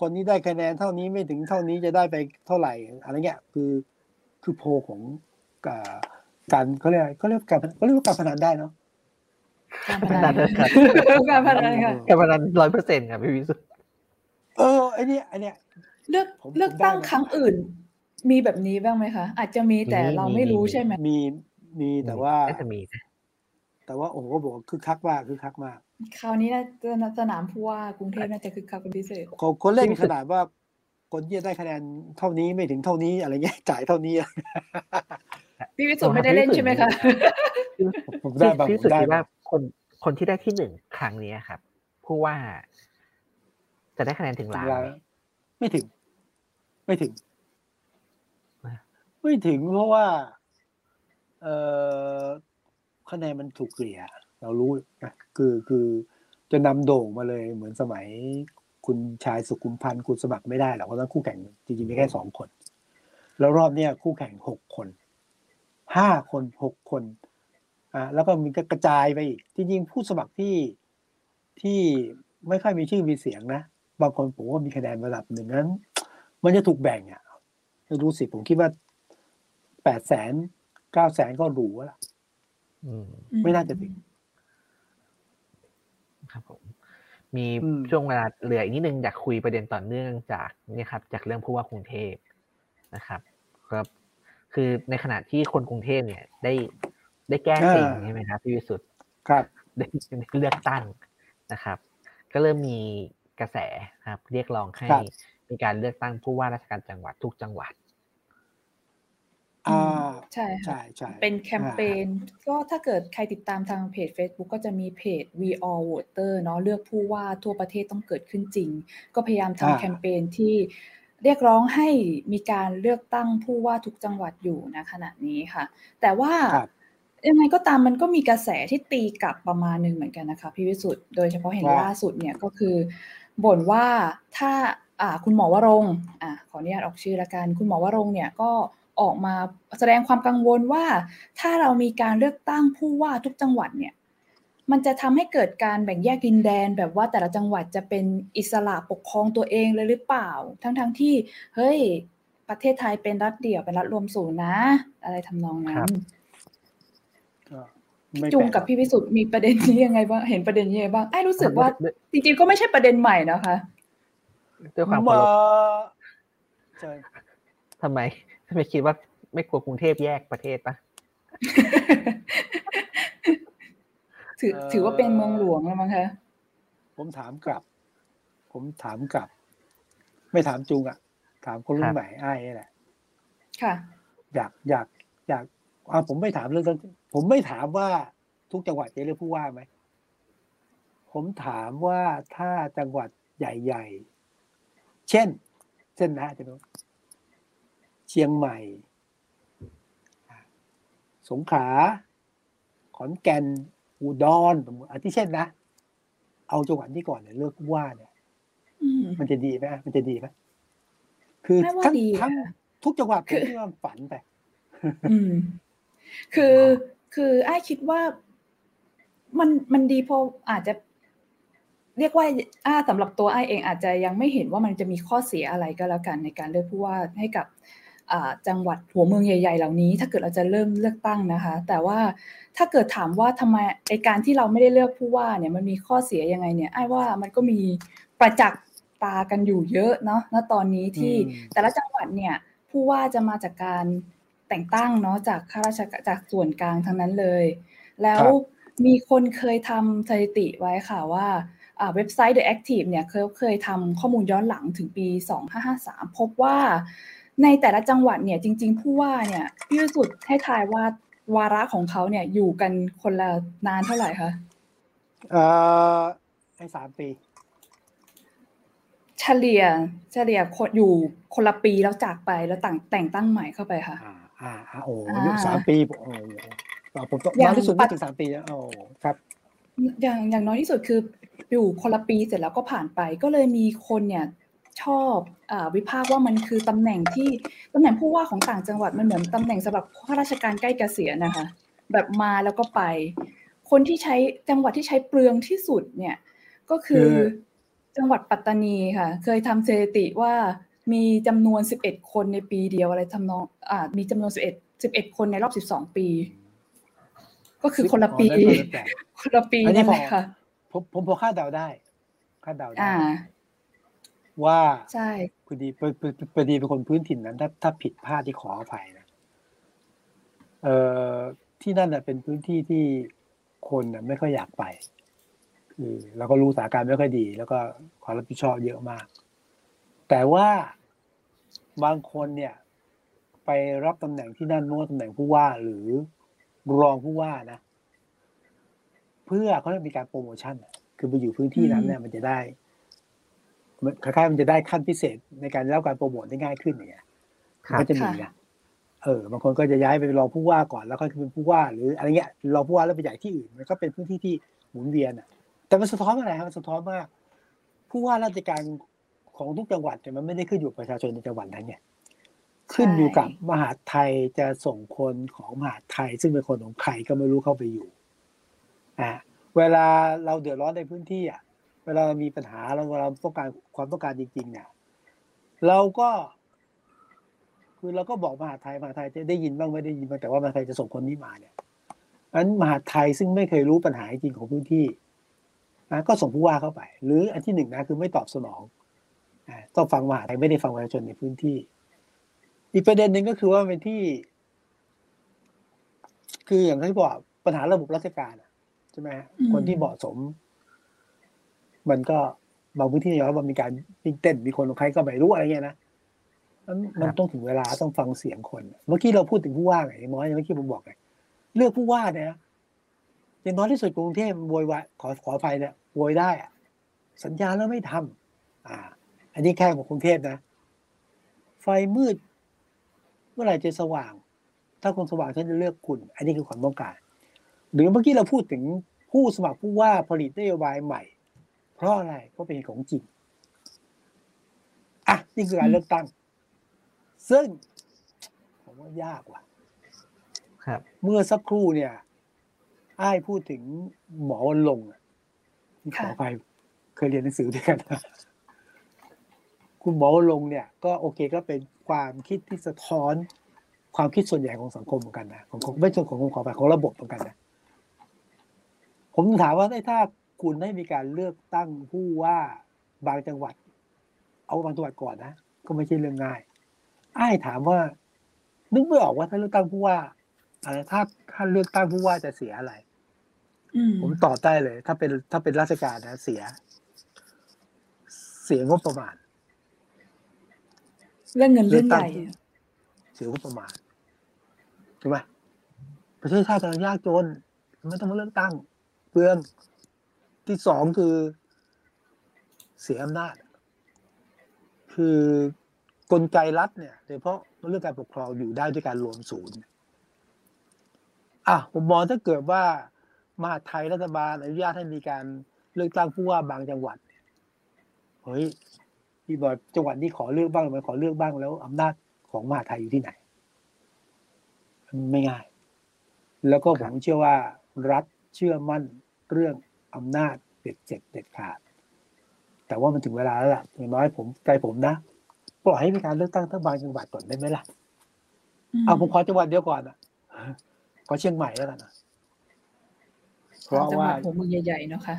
คนนี้ได้คะแนนเท่านี้ไม่ถึงเท่านี้จะได้ไปเท่าไหร่อะไรเงี้ยคือคือโพลของอ่าการเขาเรียกอะไรเขาเรียกการเขาเรียกว่าการพนันได้เนาะการพพนันันนครับการพนันค่ะการพนันร้อยเปอร์เซ็นต์ครับพี่วิสุทธ์เออไอเนี้ยไอเนี้ยเลือกผมเลือกตั้งผมได้นะครั้งอื่น มีแบบนี้บ้างไหมคะอาจจะมีแต่เราไม่รู้ใช่ไหมมีมีแต่ว่าน่าจะมีนะแต่ว่าโอ้โหบอกว่าคึกคักมากคึกคักมากคราวนี้น่าจะสนามผู้ว่ากรุงเทพน่าจะคึกคักเป็นพิเศษเขาเขาเล่นขนาดว่าคนที่จะได้คะแนนเท่านี้ไม่ถึงเท่านี้อะไรเงี้ยจ่ายเท่านี้ใช่พี่วิสุทธ์ไม่ได้เล่นใช่ไหมคะผมได้บ้างที่ผสุดมได้คิดบ้าว่างคนคนที่ได้ที่หนึ่งครั้งนี้ครับผู้ว่า จะได้คะแนนถึงล้านไหมไม่ถึง ไม่ถึงนะ ไม่ถึงเพราะว่า เออคะแนนมันถูกเกลี่ย เรารู้นะคือคือจะนำโด่งมาเลยเหมือนสมัยคุณชายสุขุมพันธ์คุณสมัครไม่ได้หรอกเพราะนั้นคู่แข่งจริงๆมีแค่สองคน แล้วรอบเนี้ยคู่แข่งหกคนห้าคนหกคนอะแล้วก็มีก็กระจายไปอีกจริงๆผู้สมัครที่ที่ไม่ค่อยมีชื่อมีเสียงนะบางคนผมว่ามีคะแนนระดับหนึ่งนั้น มันจะถูกแบ่งอะไม่รู้สิผมคิดว่า แปดแสนเก้าแสนก็หรูแล้วล่ะอืมไม่น่าจะถึงครับผมมีอืมช่วงเวลาเหลืออีกนิดนึงอยากคุยประเด็นต่อเนื่องจากเนี่ยครับ จากเรื่องผู้ว่ากรุงเทพนะครับ ครับ คือในขณะที่คนกรุงเทพเนี่ย ได้ได้แก้จริงใช่ไหมครับพี่วิสุทธ์ครับได้เลือกตั้งนะครับ ก็เริ่มมีกระแสครับ เรียกร้องให้ครับมีการเลือกตั้งผู้ว่าราชการจังหวัดทุกจังหวัด อ่าใช่ค่ะใช่ใช่เป็นแคมเปญก็ถ้าเกิดใครติดตามทางเพจ Facebook ก็จะมีเพจ We All Voter เนาะเลือกผู้ว่าทั่วประเทศต้องเกิดขึ้นจริง ก็พยายามอ่าทำแคมเปญที่เรียกร้องให้มีการเลือกตั้งผู้ว่าทุกจังหวัดอยู่นะขณะนี้ค่ะ แต่ว่าครับยังไงก็ตามมันก็มีกระแสที่ตีกลับประมาณหนึ่งเหมือนกันนะคะพี่วิสุทธ์โดยเฉพาะเห็นว่าล่าสุดเนี่ยก็คือบ่นว่าถ้าอ่าคุณหมอวรงค์อ่าขออนุญาตออกชื่อละกัน คุณหมอวรงค์เนี่ยก็ ออกมาแสดงความกังวลว่า ถ้าเรามีการเลือกตั้งผู้ว่าทุกจังหวัดเนี่ยมันจะทำให้เกิดการแบ่งแยกดินแดน แบบว่าแต่ละจังหวัดจะเป็นอิสระปกครองตัวเองเลยหรือเปล่า ทั้งๆที่เฮ้ยประเทศไทยเป็นรัฐเดี่ยวเป็นรัฐรวมศูนย์นะ อะไรทำนองนั้ครันบก็ไม่จุงแปลกับพี่วิสุทธ์มีประเด็นนี้ยังไงบ้างเห็นประเด็นนี้ยังไงบ้างไอ้รู้สึกว่าด้วยจริงๆก็ไม่ใช่ประเด็นใหม่นะคะด้วยความเคารพเจอทำไมทำ ไมคิดว่าไม่กลัวกรุงเทพแยกประเทศปะถือถือว่าเป็นเมืองหลวงแล้วมั้งคะ ผมถามกลับ ผมถามกลับ ไม่ถามจุงอะ ถามคนรุ่นใหม่ไอ้นี่แหละ ค่ะ อยากอยากอยากอ่าผมไม่ถามเรื่องผมไม่ถามว่าทุกจังหวัดจะเลือกผู้ว่าไหม ผมถามว่าถ้าจังหวัดใหญ่ ๆ เช่น เช่นนะจะดู เชียงใหม่ สงขลาขอนแก่นอุดรสมมติอันที่เช่นนะ เอาจังหวัดนี้ก่อนเนี่ยเลือกผู้ว่าเนี่ยอืมมันจะดีไหมมันจะดีไหมคือไม่ว่าทั้งดีทั้งค่ะทุกจังหวัดผคืมอที่ว่าฝันไปอืมคือคือไอ้คิดว่ามันมันดีเพราะอาจจะ เรียกว่าอ้าสำหรับตัวไอ้เองอาจจะยังไม่เห็นว่ามันจะมีข้อเสียอะไรก็แล้วกันในการเลือกผู้ว่าให้กับอ่า จังหวัดหัวเมืองใหญ่ ๆ เหล่านี้ ถ้าเกิดเราจะเริ่มเลือกตั้งนะคะ แต่ว่าถ้าเกิดถามว่าทำไมไอการที่เราไม่ได้เลือกผู้ว่าเนี่ยมันมีข้อเสียยังไงเนี่ยไอ้ว่ามันก็มีประจักษ์ตากันอยู่เยอะเนาะณตอนนี้ที่อืมแต่ละจังหวัดเนี่ยผู้ว่าจะมาจากการแต่งตั้งเนาะจากข้าราชการจากส่วนกลางทั้งนั้นเลย แล้วครับมีคนเคยทำสถิติไว้ค่ะว่าอ่าเว็บไซต์ The Active เนี่ยเคยเคยทำข้อมูลย้อนหลังถึงปี 2553 พบว่า ในแต่ละจังหวัดเนี่ยจริง ๆ ผู้ว่าเนี่ยพี่วิสุทธ์ให้ทายว่าวาระของเขาเนี่ยอยู่กันคนละนานเท่าไหร่คะเอ่อให้สามปีเฉลี่ยเฉลี่ยคนอยู่คนละปีแล้วจากไปแล้วแต่งแต่งตั้งใหม่เข้าไปค่ะ อ่าอ่าอ่าโอ้อ่ายุสามปีโอ้โหผมต้องอย่างน้อยที่สุดปัไม่จถึงสามปีนะโอ้ครับ อย่างอย่างน้อยที่สุดคืออยู่คนละปีเสร็จแล้วก็ผ่านไป ก็เลยมีคนเนี่ย ชอบอาวิพากษ์ว่ามันคือตำแหน่งที่ตำแหน่งผู้ว่าของต่างจังหวัดมันเหมือนตำแหน่งสำหรับข้าราชการใกล้เกษียณนะคะ แบบมาแล้วก็ไป คนที่ใช้จังหวัดที่ใช้เปลืองที่สุดเนี่ย ก็คือคือจังหวัดปัตตานีค่ะ เคยทำสถิติว่ามีจำนวน 11 คนในปีเดียวอะไรทำนองอ่ามีจำนวน 11 11 คนในรอบ 12 ปี ก็คือคนละปีอ๋อนั่นแปลกคนละปีอันนี้นั่นแหละพอค่ะผมผมพอคาดเดาได้คาดเดาได้อ่า ว่าใช่พอดีพอพอพอดีเป็นคนพื้นถิ่นนั้น ถ้าถ้าผิดพลาดที่ขออภัยนะเอ่อที่นั่นน่ะเป็นพื้นที่ที่คนน่ะไม่ค่อยอยากไปคือเราก็รู้สถานการณ์ไม่ค่อยดี แล้วก็ความรับผิดชอบเยอะมาก แต่ว่าบางคนเนี่ย ไปรับตำแหน่งที่นั่นไม่ว่าตำแหน่งผู้ว่าหรือรองผู้ว่านะ เพื่อเขาเรียกมีการโปรโมชั่นอะคือไปอยู่พื้นที่นั้นเนี่ยมันจะได้มัน คล้ายๆมันจะได้ขั้นพิเศษในการได้รับการโปรโมทได้ง่ายขึ้นอย่างเงี้ยครับก็จะมีนะเออบางคนก็จะย้ายไปเป็นรองผู้ว่าก่อนแล้วค่อยเป็นผู้ว่า หรืออะไรเงี้ยรองผู้ว่าแล้วไปใหญ่ที่อื่นมันก็เป็นพื้นที่ที่หมุนเวียนอะ แต่มันสะท้อนอะไรครับมันสะท้อนว่าผู้ว่าราชการของทุกจังหวัดเนี่ยมันไม่ได้ขึ้นอยู่กับประชาชนในจังหวัดนั้นไงขึ้นอยู่กับมหาดไทยจะส่งคนของมหาดไทย ซึ่งเป็นคนของใครก็ไม่รู้เข้าไปอยู่อ่าเวลาเราเดือดร้อนในพื้นที่อะ เวลาเรามีปัญหาเราเวลาต้องการความต้องการจริง ๆ เนี่ย เราก็ คือเราก็บอกมหาดไทยมหาดไทยจะได้ยินบ้างไม่ได้ยินบ้างแต่ว่ามหาดไทยจะส่งคนนี้มาเนี่ยอันมหาดไทยซึ่งไม่เคยรู้ปัญหาจริงของพื้นที่นะก็ส่งผู้ว่าเข้าไป หรืออันที่หนึ่งนะคือไม่ตอบสนองอ่าต้องฟังมหาดไทยไม่ได้ฟังประชาชนในพื้นที่ อีกประเด็นหนึ่งก็คือว่ามันเป็นที่ คืออย่างที่บอกปัญหาระบบราชการอะใช่ไหมฮะคนที่เหมาะสม มันก็บางพื้นที่ยอมรับว่ามีการวิ่งเต้นมีคนของใครก็ไม่รู้อะไรเงี้ยนะมันมันต้องถึงเวลาต้องฟังเสียงคน เมื่อกี้เราพูดถึงผู้ว่าไงอย่างน้อยอย่างเมื่อกี้ผมบอกไงเลือกผู้ว่าเนี่ยนะอย่างน้อยที่สุดกรุงเทพโวยวายขอขอไฟเนี่ยโวยได้อะสัญญาแล้วไม่ทำอ่า อันนี้แค่ของกรุงเทพนะ ไฟมืด เมื่อไหร่จะสว่าง ถ้าคนสว่างฉันจะเลือกคุณ อันนี้คือความต้องการ หรือเมื่อกี้เราพูดถึงผู้สมัครผู้ว่าผลิตนโยบายใหม่ เพราะอะไรเพราะเป็นของจริงอะนี่คือการเลือกตั้ง ซึ่งผมว่ายากว่ะครับ เมื่อสักครู่เนี่ยอ้ายพูดถึงหมอวันลงค์อะขอไปเคยเรียนหนังสือด้วยกันนะคุณหมอวันลงค์เนี่ย ก็โอเคก็เป็นความคิดที่สะท้อนความคิดส่วนใหญ่ของสังคมเหมือนกันนะของของไม่ใช่ของของขอไปของระบบเหมือนกันนะผมถามว่าถ้า คุณได้มีการเลือกตั้งผู้ว่าบางจังหวัด เอาบางจังหวัดก่อนนะ ก็ไม่ใช่เรื่องง่ายอ้ายถามว่า นึกไม่ออกว่าถ้าเลือกตั้งผู้ว่าอะไรถ้าถ้าเลือกตั้งผู้ว่าจะเสียอะไรอืมผมตอบได้เลย ถ้าเป็นถ้าเป็นราชการนะเสีย เสียงบประมาณ เรื่องเงินเรื่องใหญ่เลือกตั้งที่เสียงบประมาณถูกไหมประเทศชาติกำลังยากจนไม่ต้องมาเลือกตั้งเปลือง ที่สองคือเสียอำนาจ คือกลไกรัฐเนี่ยโดยเฉพาะเรื่องการปกครองอยู่ได้ด้วยการรวมศูนย์อะผมมองถ้าเกิดว่ามหาไทยรัฐบาลอนุญาตให้มีการเลือกตั้งผู้ว่าบางจังหวัดเฮ้ยพี่บอกจังหวัดนี้ขอเลือกบ้างมันขอเลือกบ้างแล้วอำนาจของมหาไทยอยู่ที่ไหน ไม่ง่าย แล้วก็ผมเชื่อว่ารัฐเชื่อมั่นเรื่อง อำนาจเด็ดเจ็ดเด็ดขาด แต่ว่ามันถึงเวลาแล้วล่ะอย่างน้อยผมใจผมนะปล่อยให้มีการเลือกตั้งทั้งบางจังหวัดก่อนได้ไหมล่ะเอาผมขอจังหวัดเดียวก่อนอะขอเชียงใหม่แล้วกันนะเพราะจังหว่าวัดหัวเมืองใหญ่ๆเนาะค่ะ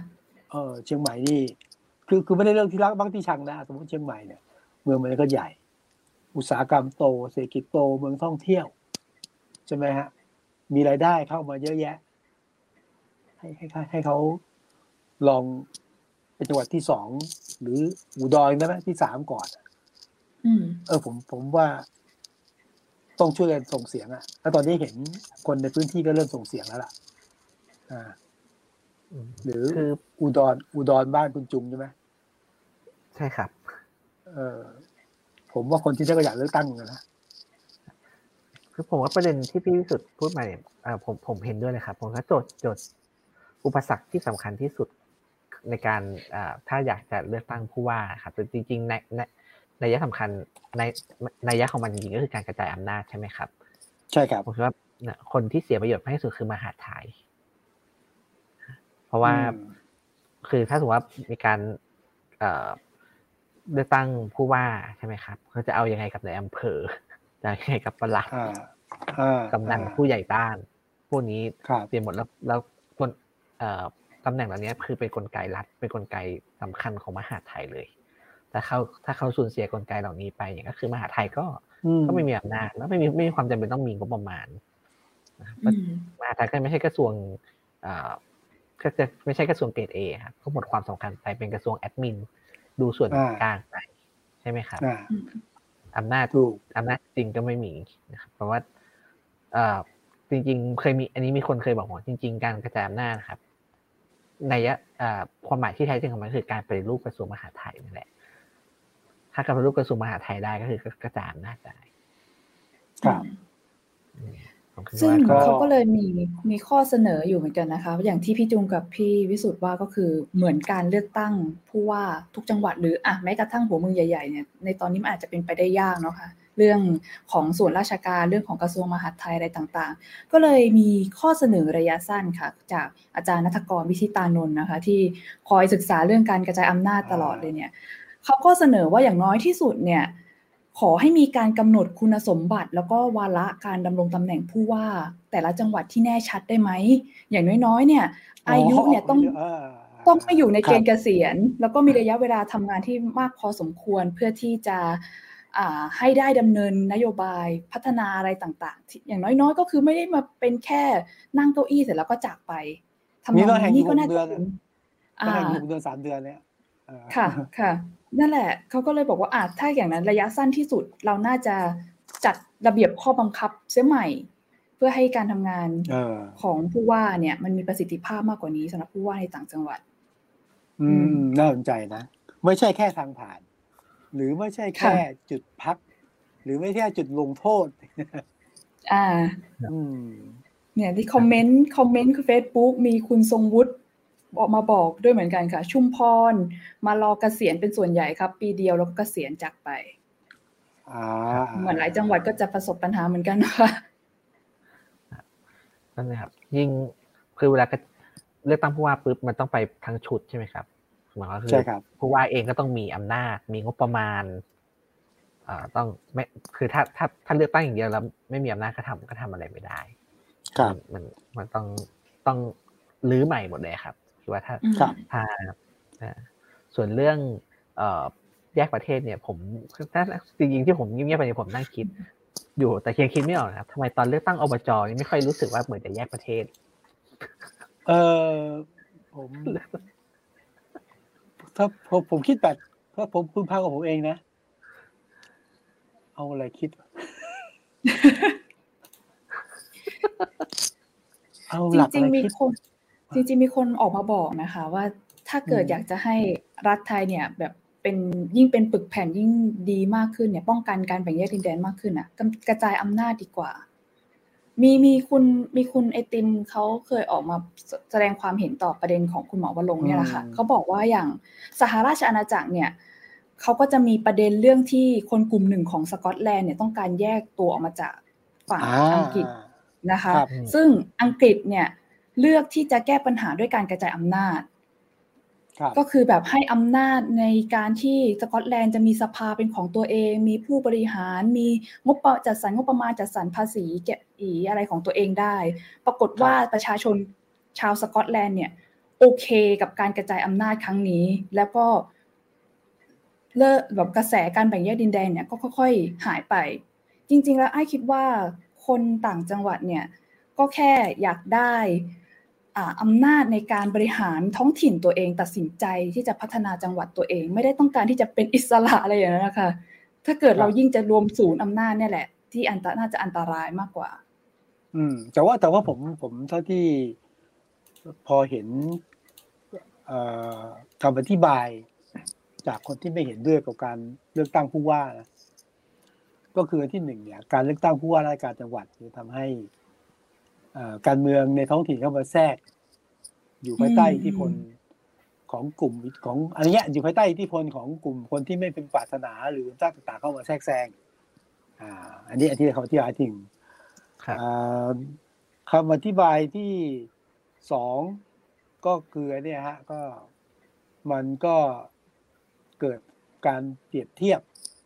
เออเชียงใหม่นี่ คือคือไม่ได้เรื่องที่รักบ้างที่ชังนะสมมติเชียงใหม่เนี่ยเมืองมันก็ใหญ่ อุตสาหกรรมโตเศรษฐกิจโตเมืองท่องเที่ยวใช่ไหมฮะมีรายได้เข้ามาเยอะแยะ ให้ให้ให้ให้เขา ลองเป็นจังหวัดที่สองหรืออุดรได้ไหมที่สามก่อนอืมเออ ผมผมว่า ต้องช่วยกันส่งเสียงอะแล้วตอนนี้เห็นคนในพื้นที่ก็เริ่มส่งเสียงแล้วล่ะ อ่าอืมหรือคืออุดรอุดรบ้านคุณจุงใช่ไหมใช่ครับ เออผมว่าคนที่ได้ก็อยากเลือกตั้งเหมือนกันนะคือผมว่าประเด็นที่พี่วิสุทธ์พูดมาเนี่ยอ่าผมผมเห็นด้วยเลยครับ ผมว่าโจทย์โจทย์อุปสรรคที่สำคัญที่สุด ในการอ่าถ้าอยากจะเลือกตั้งผู้ว่าครับแต่จริงๆในในในยะสำคัญในในยะของมันจริงๆก็คือการกระจายอำนาจใช่ไหมครับ ใช่ครับผมคิดว่าเนี่ยคนที่เสียประโยชน์มากที่สุดคือมหาดไทย เพราะว่าอืมคือถ้าสมมติว่ามีการเอ่อเลือกตั้งผู้ว่าใช่ไหมครับเขาจะเอายังไงกับในายอำเภอจะเอายังไงกับประหลัดอ่าอ่ากำนันผู้ใหญ่บ้าน พวกนี้ครับเปลี่ยนหมดแล้วแล้วคนเอ่อ ตำแหน่งเหล่านี้คือเป็นกลไกรัฐเป็นกลไกสำคัญของมหาดไทยเลยถ้าเขาถ้าเขาสูญเสียกลไกเหล่านี้ไปอย่างก็คือมหาดไทยก็อืมก็ไม่มีอำนาจแล้วไม่มีไม่มีความจำเป็นต้องมีงบประมาณนะครับอืมมหาดไทยก็ไม่ใช่กระทรวงเอ่อก็จะไม่ใช่กระทรวงเกรดเอครับก็หมดความสำคัญไปเป็นกระทรวงแอดมินดูส่วนอ่ากลางไปใช่ไหมครับอ่าอืมอำนาจถูกอำนาจจริงก็ไม่มีนะครับเพราะว่าเอ่อจริง ๆ เคยมีอันนี้มีคนเคยบอกว่าจริง ๆ การกระจายอำนาจนะครับ ในยะเอ่อความหมายที่แท้จริงของมันคือการปฏิรูปกระทรวงมหาดไทยนั่นแหละ ถ้าการปฏิรูปกระทรวงมหาดไทยได้ก็คือกระจายอำนาจได้ครับอืมผมคิดซึ่งว่าก็เขาก็เลยมีมีข้อเสนออยู่เหมือนกันนะคะ อย่างที่พี่จุงกับพี่วิสุทธ์ว่าก็คือเหมือนการเลือกตั้งผู้ว่าทุกจังหวัดหรืออะแม้กระทั่งหัวเมืองใหญ่ๆเนี่ยในตอนนี้มันอาจจะเป็นไปได้ยากเนาะค่ะ เรื่องของส่วนราชการเรื่องของกระทรวงมหาดไทยอะไรต่างๆ ก็เลยมีข้อเสนอระยะสั้นค่ะ จากอาจารย์นัทกรวิชิตานนท์นะคะ ที่คอยศึกษาเรื่องการกระจายอำนาจตลอดเลยเนี่ยเขาก็เสนอว่าอย่างน้อยที่สุดเนี่ยขอให้มีการกำหนดคุณสมบัติ แล้วก็วาระการดำรงตำแหน่งผู้ว่า แต่ละจังหวัดที่แน่ชัดได้ไหม อย่างน้อยๆ เนี่ยอายุเนี่ยต้องเต้องไม่อยู่ในเกณฑ์คเกรับษียณ แล้วก็มีระยะเวลาทำงานที่มากพอสมควรเพื่อที่จะอ่า ให้ได้ดำเนินนโยบายพัฒนาอะไรต่างๆที่อย่างน้อยๆ ก็คือไม่ได้มาเป็นแค่นั่งเก้าอี้เสร็จแล้วก็จากไปทำนนี่องก็แห่งนี้อยู่ก็น่าหกเดืจะอนเป็นก็แห่งอ่าอยู่เดือนสามเดือนเนี่ยเออค่ะค่ะ นั่นแหละเขาก็เลยบอกว่าอาจถ้าอย่างนั้นระยะสั้นที่สุดเราน่าจะจัดระเบียบข้อบังคับเสียใหม่ เพื่อให้การทำงานเออของผู้ว่าเนี่ย มันมีประสิทธิภาพมากกว่านี้สำหรับผู้ว่าในต่างจังหวัด อืมน่าสนใจนะ ไม่ใช่แค่ทางผ่าน หรือไม่ใช่แค่ค่ะจุดพัก หรือไม่ใช่จุดลงโทษ อ่าอืมเนี่ยที่คอมเมนต์คอมเมนต์คือ Facebook มีคุณทรงวุฒิออกมาบอกด้วยเหมือนกันค่ะ ชุมพร มารอเกษียณเป็นส่วนใหญ่ครับ ปีเดียวแล้วก็เกษียณจากไปอ่าเหมือนหลายจังหวัดก็จะประสบปัญหาเหมือนกันนะคะนั่นนะครับ ยิ่งคือเวลาก็เลือกตั้งผู้ว่าปุ๊บมันต้องไปทั้งชุดใช่ไหมครับ หมายความว่าคือใช่ครับผู้ว่าเองก็ต้องมีอำนาจ มีงบประมาณอ่าต้องไม่คือถ้าถ้าถ้าเลือกตั้งอย่างเดียวแล้ว ไม่มีอำนาจก็ทำก็ทำอะไรไม่ได้ ครับมันมันต้องต้องรื้อใหม่หมดเลยครับคือว่าถ้าอืมครับถ้าอ่าส่วนเรื่องเอ่อแยกประเทศเนี่ย ผมถ้าจริงๆที่ผมเงียบๆไปเนี่ยผมนั่งคิด อยู่แต่ยังคิดไม่ออกนะครับทำไมตอนเลือกตั้งอบจนี่ไม่ค่อยรู้สึกว่าเหมือนจะแยกประเทศ เออผม ถ้าผมผมคิดแบบถ้าผมพึงพากับผมเองนะ เอาอะไรคิด เอาจหลักริอะงไรๆมีคิดคน จริงๆมีคนออกมาบอกนะคะ ว่าถ้าเกิดอืมอยากจะให้รัฐไทยเนี่ย แบบเป็นยิ่งเป็นปึกแผ่นยิ่งดีมากขึ้นเนี่ย ป้องกันการแบ่งแยกดินแดนมากขึ้นอะกำกระจายอำนาจดีกว่า มีมีคุณมีคุณไอติมเขาเคยออกมาแสแสดงความเห็นต่อประเด็นของคุณหมอวรงค์เนี่ยแหละค่ะอืมเขาบอกว่าอย่างสหราชอาณาจักรเนี่ยเขาก็จะมีประเด็นเรื่องที่คนกลุ่มหนึ่งของสกอตแลนด์เนี่ยต้องการแยกตัวออกมาจากฝั่งอ่าอังกฤษนะคะครับซึ่งอังกฤษเนี่ยเลือกที่จะแก้ปัญหาด้วยการกระจายอำนาจครับ ก็คือแบบให้อำนาจในการที่สกอตแลนด์จะมีสภาเป็นของตัวเอง มีผู้บริหาร มีงบประจัดสรรงบประมาณจัดสรรภาษีเก็บอีอะไรของตัวเองได้ ปรากฏว่าประชาชนชาวสกอตแลนด์เนี่ย โอเคกับการกระจายอำนาจครั้งนี้ แล้วก็เลิกแบบกระแสการแบ่งแยกดินแดนเนี่ยก็ค่อย ๆ หายไป จริง ๆ แล้วไอ้คิดว่าคนต่างจังหวัดเนี่ย ก็แค่อยากได้ อ่าอำนาจในการบริหารท้องถิ่นตัวเอง ตัดสินใจที่จะพัฒนาจังหวัดตัวเอง ไม่ได้ต้องการที่จะเป็นอิสระอะไรอย่างนั้นนะคะถ้าเกิดครับเรายิ่งจะรวมศูนย์อำนาจเนี่ยแหละ ที่อันตรน่าจะอันตรายมากกว่า อืม แต่ว่าแต่ว่าผมผมเท่าที่พอเห็นเอ่อคำอธิบาย จากคนที่ไม่เห็นด้วยกับการเลือกตั้งผู้ว่านะก็คืออันที่หนึ่งเนี่ย การเลือกตั้งผู้ว่าราชการจังหวัดจะทำให้เอ่อ การเมืองในท้องถิ่นเข้ามาแทรก อยู่ภายใต้อืมอิทธิพลของกลุ่มของอันเนี้ยอยู่ภายใต้อิทธิพลของกลุ่มคนที่ไม่เป็นปรารถนาหรือต่างต่างๆเข้ามาแทรกแซงอ่า อันนี้อันที่เขาที่อธิบายถึงครับอ่าคำอธิบายที่สองก็คืออันเนี่ยฮะก็มันก็เกิดการเปรียบเทียบ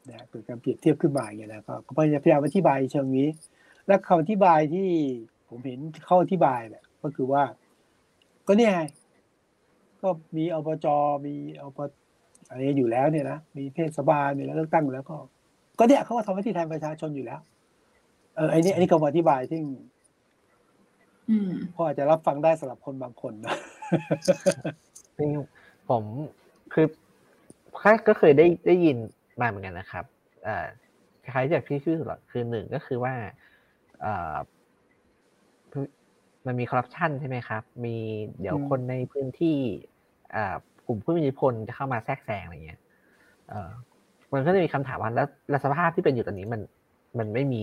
นะเกิดการเปรียบเทียบขึ้นมาอย่างเงี้ยนะก็ก็พยายามอธิบายเชิงนี้ และคำอธิบายที่ ผมเห็นเข้าอธิบายเนี่ยก็คือว่า ก็เนี่ยไงก็มีอบจมีอบอะไรอยู่แล้วเนี่ยนะมีเทศบาลมีแล้วเลือกตั้งอยู่แล้วก็ ก็เนี่ยเขาก็ทำหน้าที่แทนประชาชนอยู่แล้ว เออไอ้นี่ไอ้นี่คำอธิบายที่อืมพออาจจะรับฟังได้สำหรับคนบางคนนะซึ่งผมคือก็ก็เคยได้ได้ยินมาเหมือนกันนะครับเอ่อเทคล้ายๆจากที่ชื่อสุดคือหนึ่งก็คือว่าเอ่อ มันมีคอร์รัปชันใช่ไหมครับ มีเดี๋ยวคนในพื้นที่อ่ากลุ่มผู้มีอิทธิพลจะเข้ามาแทรกแซงอะไรเงี้ยเออมันก็จะมีคำถามว่าแล้วแล้วสภาพที่เป็นอยู่ตอนนี้มัน มันไม่มี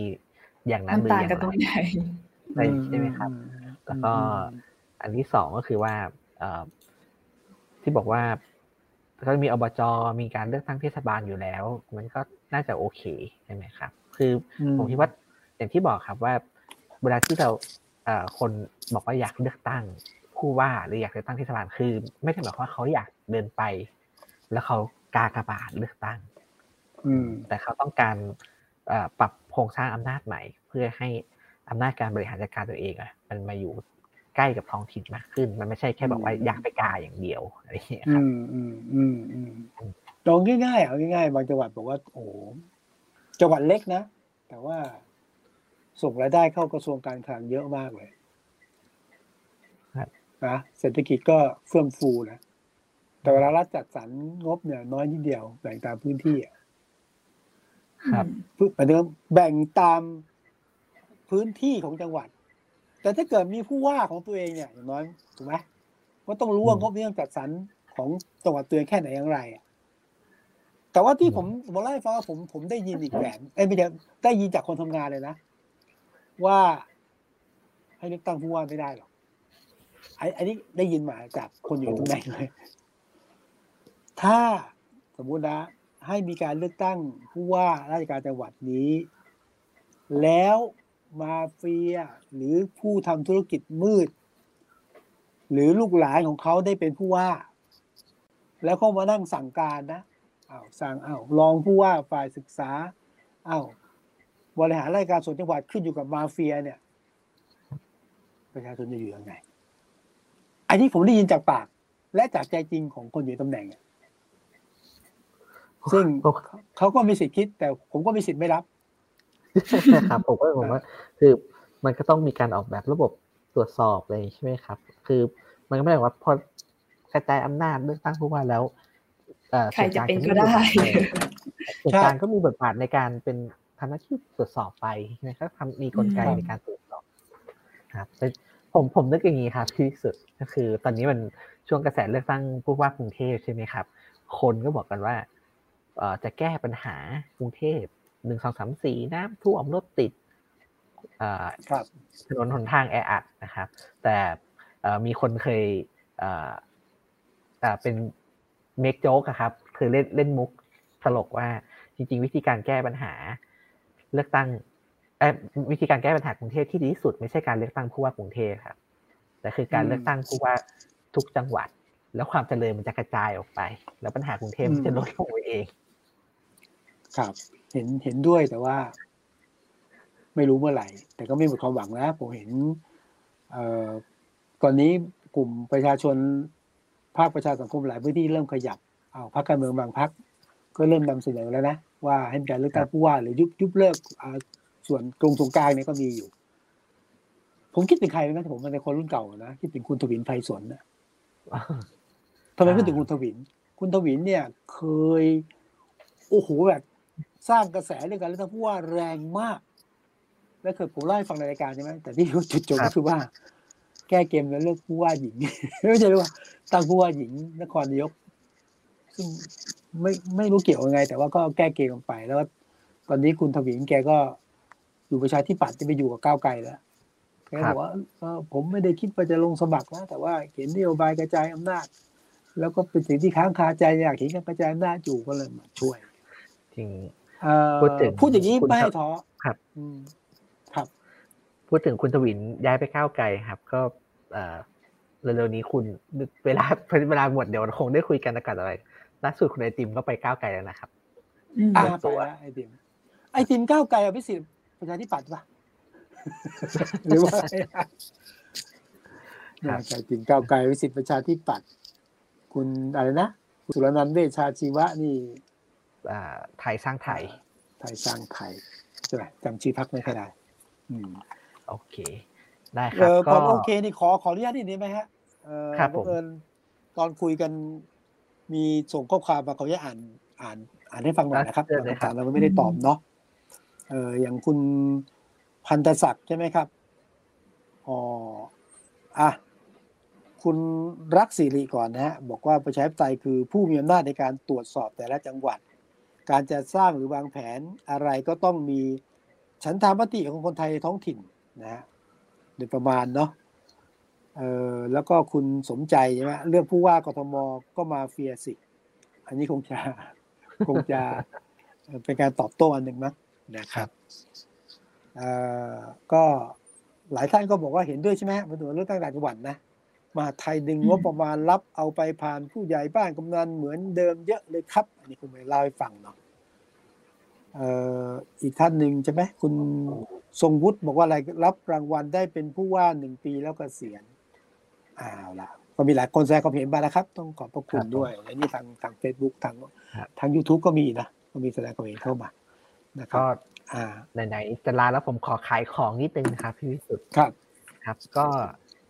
อย่างนั้นมันหรือต่างอย่างกันตรงไรไหนใช่ใช่ไหมครับ แล้วก็อันที่สองก็คือว่าเอ่อที่บอกว่าก็มีอบจมีการเลือกตั้งเทศบาลอยู่แล้ว มันก็น่าจะโอเคใช่ไหมครับ คืออมผมคิดว่าอย่างที่บอกครับว่า เวลาที่เราเอ่อ คนบอกว่าอยากเลือกตั้งผู้ว่าหรืออยากเลือกตั้งเทศบาลคือ ไม่ได้หมายความว่าเขาอยากเดินไป แล้วเขากากบาทเลือกตั้ง อืม แต่เขาต้องการเอ่อปรับโครงสร้างอำนาจใหม่ เพื่อให้อำนาจการบริหารจัดการตัวเองอะมันมาอยู่ใกล้กับท้องถิ่นมากขึ้น มันไม่ใช่แค่บอกว่าอืมอยากไปกาอย่างเดียวอะไรอย่างเงี้ยคอืรับมอืมอืมอืมลองง่ายๆเอาง่ายๆบางจังหวัดบอกว่าโอ้โหจังหวัดเล็กนะแต่ว่า ส่งรายได้เข้ากระทรวงการคลังเยอะมากเลยครับนะเศรษฐกิจก็เฟื่องฟูนะแต่เวลารัฐจัดสรรงบเนี่ยน้อยนิดเดียวแบ่งตามพื้นที่อะครับพื้นหมายถึงว่าแบ่งตามพื้นที่ของจังหวัด แต่ถ้าเกิดมีผู้ว่าของตัวเองเนี่ยอย่างน้อยถูกไหมก็ต้องรู้ว่าอืมงบนี้ต้องจัดสรรของจังหวัดตัวเองแค่ไหนอย่างไรอะแต่ว่าที่ผมผมเล่าให้ฟังว่าผมผมได้ยินอีกแบบเอ้ยไม่ใช่ได้ยินจากคนทำงานเลยนะ ว่าให้เลือกตั้งผู้ว่าไม่ได้หรอกไอ้ไอ้นี่ได้ยินมาจากคนอยู่ตรงไหนเลย ถ้าสมมุตินะ ให้มีการเลือกตั้งผู้ว่าราชการจังหวัดนี้ แล้วมาเฟียหรือผู้ทำธุรกิจมืด หรือลูกหลานของเขาได้เป็นผู้ว่า แล้วเขามานั่งสั่งการนะอ้าวสั่งอ้าวรองผู้ว่าฝ่ายศึกษาอ้าว บริหารราชการส่วนจังหวัดขึ้นอยู่กับมาเฟียเนี่ย ประชาชนจะอยู่ยังไง อันนี้ผมได้ยินจากปาก และจากใจจริงของคนอยู่ในตำแหน่งอะซึ่งก็เขาก็มีสิทธิ์คิด แต่ผมก็มีสิทธิ์ไม่รับครับผมก็ผมว่าคือมันก็ต้องมีการออกแบบระบบตรวจสอบเลยใช่ไหมครับ คือมันก็ไม่ได้ว่าพอกระจายอำนาจเลือกตั้งผู้ว่าแล้วเอ่อใครจะเป็นก็ส่วได้กลางส่วนใช่กลางก็มีบทบาทในการเป็น ทำหน้าที่ตรวจสอบไปนะครับทำมีกลไกอืมในการตรวจสอบครับแต่ผมผมนึกอย่างนี้ครับที่สุดก็คือ ตอนนี้มันช่วงกระแสเลือกตั้งผู้ว่ากรุงเทพใช่ไหมครับ คนก็บอกกันว่าเอ่อจะแก้ปัญหากรุงเทพหนึ่งสองสามสี่น้ำท่วมรถติดเอ่อครับถนนหนทางแออัดนะครับ แต่เอ่อมีคนเคยเอ่อเอ่อเป็นเมกโจ๊กครับ คือเล่นเล่นมุกตลกว่าจริง ๆ วิธีการแก้ปัญหา เลือกตั้งเอ่อวิธีการแก้ปัญหากรุงเทพที่ดีที่สุดไม่ใช่การเลือกตั้งผู้ว่ากรุงเทพครับแต่คือการอืมเลือกตั้งผู้ว่าทุกจังหวัด แล้วความเจริญมันจะกระจายออกไป แล้วปัญหากรุงเทพมันจะลดลงไปเอง ครับ เห็นเห็นด้วยแต่ว่า ไม่รู้เมื่อไหร่ แต่ก็ไม่หมดความหวังนะผมเห็นเอ่อตอนนี้กลุ่มประชาชนภาคประชาสังคมหลายพื้นที่เริ่มขยับเอาพรรคการเมืองบางพรรคก็เริ่มนำเสนอแล้วนะ ว่าให้มีการเลือกตั้งผู้ว่าหรือยุบยุบเลิกอ่าส่วนกรุงสงกลางเนี่ยก็มีอยู่ ผมคิดถึงใครรู้ไหมผมเป็นคนรุ่นเก่านะคิดถึงคุณทวินไพรสนนะทำไมอ่าพูดถึงคุณทวิน คุณทวินเนี่ย เคย โอ้โหแบบสร้างกระแสเรื่องการเลือกตั้งผู้ว่าแรงมาก และเคยผมเล่าให้ฟังในรายการใช่ไหมแต่ที่จุดจบก็คือว่า แก้เกมแล้วเลือกผู้ว่าหญิงไม่ใช่หรือว่าตั้งผู้ว่าหญิงนครนายกซึ่ง ไม่ไม่รู้เกี่ยวยังไง แต่ว่าก็แก้เกมกันไป แล้วก็ตอนนี้คุณทวินแกก็อยู่ประชาธิปัตย์จะไปอยู่กับก้าวไกลแล้วแกก็บอกว่าเออผมไม่ได้คิดว่าจะลงสมัครนะแต่ว่าเห็นนโยบายกระจายอำนาจ แล้วก็เป็นสิ่งที่ค้างคาใจอยากเห็นการกระจายอำนาจอยู่ก็เลยมาช่วยจริงเอ่อพูดถึงพูดอย่างนี้คุณไม่ให้ครับท้อครับอืมครับ พูดถึงคุณทวินย้ายไปก้าวไกลครับ ก็เอ่อเร็วๆนี้คุณเวลาเวลาหมดเดี๋ยวคงได้คุยกันอากาศอะไร ล่าสุดคุณไอติมก็ไปก้าวไกลแล้วนะครับอืมอ่าตัไปวแล้วไอติมไอติมก้าวไกลอภิสิทธิ์ประชาธิปัตย์ปะหรือว่าเนี่ยไอติมก้าวไกลอภิสิทธิ์ประชาธิปัตย์คุณอะไรนะคุณสุรนันท์เวชชาชีวะนี่อ่าไทยสร้างไทย ไทยสร้างไทยใช่ไหมจำชื่อพรรคไม่ค่อยได้อืมโอเค ได้คเอรับอก็ก่อนโอเคนี่ขอขออนุญาตนิดนึงไหมฮะเออครับผมบังเอิญตอนคุยกัน มีส่งข้อความมาขออนุญาตอ่านอ่านอ่านให้ฟังหน่อยนะครับเชิญเลยครับเราไม่ได้ตอบเนาะอออย่างคุณพันธศักดิ์ใช่ไหมครับอ๋ออะคุณรักสิริก่อนนะฮะบอกว่าประชาธิปไตยคือผู้มีอำนาจในการตรวจสอบแต่ละจังหวัด การจะสร้างหรือวางแผนอะไรก็ต้องมีฉันทามติของคนไทยในท้องถิ่นนะฮะโดยประมาณเนาะ เออแล้วก็คุณสมใจใช่ไหมเรื่องผู้ว่ากทมก็มาเฟียสิ อันนี้คงจะคงจะเป็นการตอบโต้อันหนึ่งมั้งนะครับเอ่อก็หลายท่านก็บอกว่าเห็นด้วยใช่ไหมมาดูเรื่องตั้งต่างจังหวัดนะมหาดไทยดึงงบประมาณรับเอาไปผ่านผู้ใหญ่บ้านกำนันเหมือนเดิมเยอะเลยครับ อันนี้คุณไปเล่าให้ฟังเนาะเอ่ออีกท่านหนึ่งใช่ไหมคุณทรงวุฒิบอกว่าอะไรรับรางวัลได้เป็นผู้ว่าหนึ่งปีแล้วก็เสียณ อ้าวละก็มีหลายคนแสดงความเห็นมานะครับ ต้องขอบพระคุณด้วยและนี่ทางทางเฟซบุ๊กทางทาง YouTube ก็มีนะก็มีแสดงความเห็นเข้ามานะครัก็บอ่าไหนๆจะลาแล้วผมขอขายของนิดนึงนะครับพี่วิสุทธ์ครับครับ ก็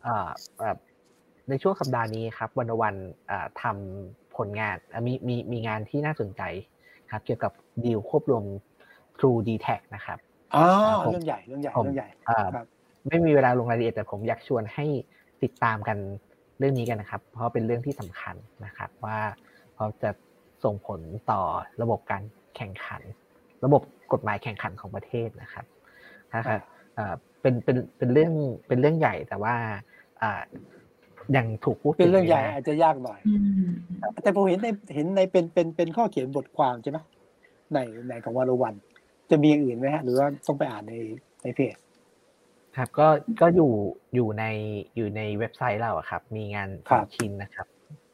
เอ่อแบบในช่วงสัปดาห์นี้ครับ วันวันเอ่อทำผลงานเอ่อมีมีมีงานที่น่าสนใจครับ เกี่ยวกับดีลควบรวม True d t a c นะครับอ๋อผมเรื่องใหญ่เรื่องใหญ่ผมเรื่องใหญ่เอ่อครับไม่มีเวลาลงรายละเอียดแต่ผมอยากชวนให้ ติดตามกันเรื่องนี้กันนะครับ เพราะเป็นเรื่องที่สำคัญนะครับ ว่าเขาจะส่งผลต่อระบบการแข่งขัน ระบบกฎหมายแข่งขันของประเทศนะครับนะครับเอ่อเป็นเป็นเป็นเรื่องเป็นเรื่องใหญ่แต่ว่าอ่ายังถูกพูดถึเป็นเรื่องใหญ่ไม่มากอาจจะยากหน่อยอืมแต่ผมเห็นในเห็นในเป็นเป็นเป็นข้อเขียนบทความใช่ไหมในในของวันวัน จะมีอย่างอื่นไหมฮะ หรือว่าต้องไปอ่านในในเพจ ครับก็ก็อยู่อยู่ในอยู่ในเว็บไซต์เราอะครับ มีงานครัสอบงชิ้นนะครับ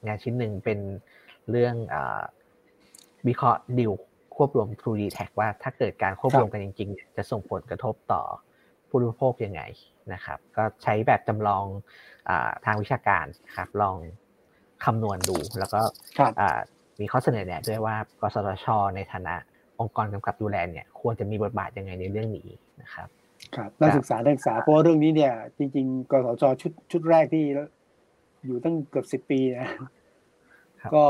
งานชิ้นหนึ่งเป็นเรื่องอาวิเคราะห์ดิวควบรวม True d t a c ว่าถ้าเกิดการควบรวมกันจริงๆเนี่ยจะส่งผลกระทบต่อผู้บริโภคยังไงนะครับ ก็ใช้แบบจำลองอาทางวิชาการครับ ลองคำนวณดู แล้วก็ครับอ่ามีข้อเสนอแนะด้วยว่ากสทช ในฐานะองค์กรกำกับดูแลเนี่ย ควรจะมีบทบาทยังไงในเรื่องนี้นะครับ ครับนักศึกษานักศึกษาเพราะว่าเรื่องนี้เนี่ย จริง ๆกสชชุดชุดแรกที่อยู่ตั้งเกือบสิบปีนะครับก็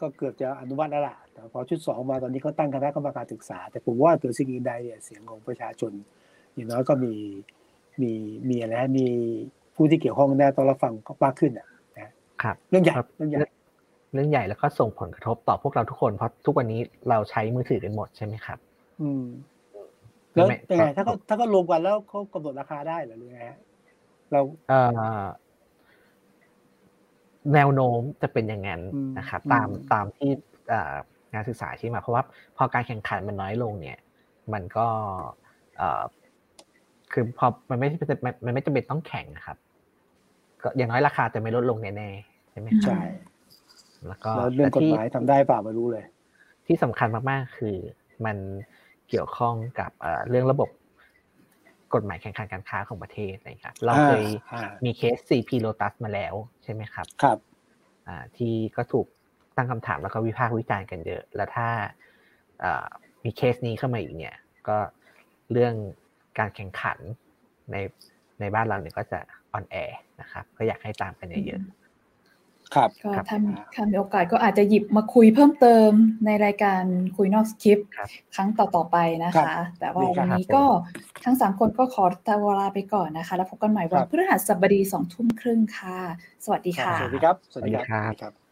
ก็เกือบจะอนุมัติแล้วล่ะแต่พอชุดสองมาตอนนี้เขาตั้งคณะกรรมการศึกษา แต่ผมว่าเกิดสิ่งอื่นใดเนี่ยเสียงของประชาชน อย่างน้อยก็มีมีมีอะไรฮะมีผู้ที่เกี่ยวข้องแน่ต้องรับฟังก็มากขึ้นอะนะครับเรื่องใหญ่ครับเรื่องใหญ่เรื่องใหญ่แล้วก็ส่งผลกระทบต่อพวกเราทุกคนเพราะทุกวันนี้เราใช้มือถือกันหมดใช่ไหมครับ อืม แล้วไม่ยังไงก็ถ้าเขาถ้าเขารวมกันแล้วเขากำหนดราคาได้เหรือหรือไงฮะเราเอ่อแนวโน้มจะเป็นอย่างนั้นอืมนะครับอืมตามตามที่เอ่องานศึกษาชี้มาเพราะว่าพอการแข่งขันมันน้อยลงเนี่ย มันก็เอ่อคือพอมันไม่มันมันไม่จำเป็นต้องแข่งนะครับ ก็อย่างน้อยราคาจะไม่ลดลงแน่ๆใช่ไหมครับใช่แล้วก็แล้วเรื่องกฎหมายแต่ที่ทำได้เปล่าไม่รู้เลย ที่สำคัญมากๆคือมัน เกี่ยวข้องกับเอ่อเรื่องระบบกฎหมายแข่งขันการค้าของประเทศนะครับเราเคยอ่ามีเคส CP Lotus มาแล้วใช่ไหมครับ ครับอ่าที่ก็ถูกตั้งคำถามแล้วก็วิพากษ์วิจารณ์กันเยอะ แล้วถ้าอ่ามีเคสนี้เข้ามาอีกเนี่ย ก็เรื่องการแข่งขันในในบ้านเราเนี่ยก็จะอ่อนแอนะครับ ก็อยากให้ตามกันเยอะ ครับก็ครับถ้าถ้ามีโอกาสก็อาจจะหยิบมาคุยเพิ่มเติมในรายการคุยนอกสคริปต์ครับครั้งต่อๆไปนะครับคะแต่ว่าดีครับวันนี้ก็ทั้งสามคนก็ขอตัวลาไปก่อนนะคะ แล้วพบกันใหม่วันครับพฤหัสบดีสองทุ่มครึ่งค่ะ สวัสดีค่ะ สวัสดีครับ สวัสดีสวัสดีคครัรับบ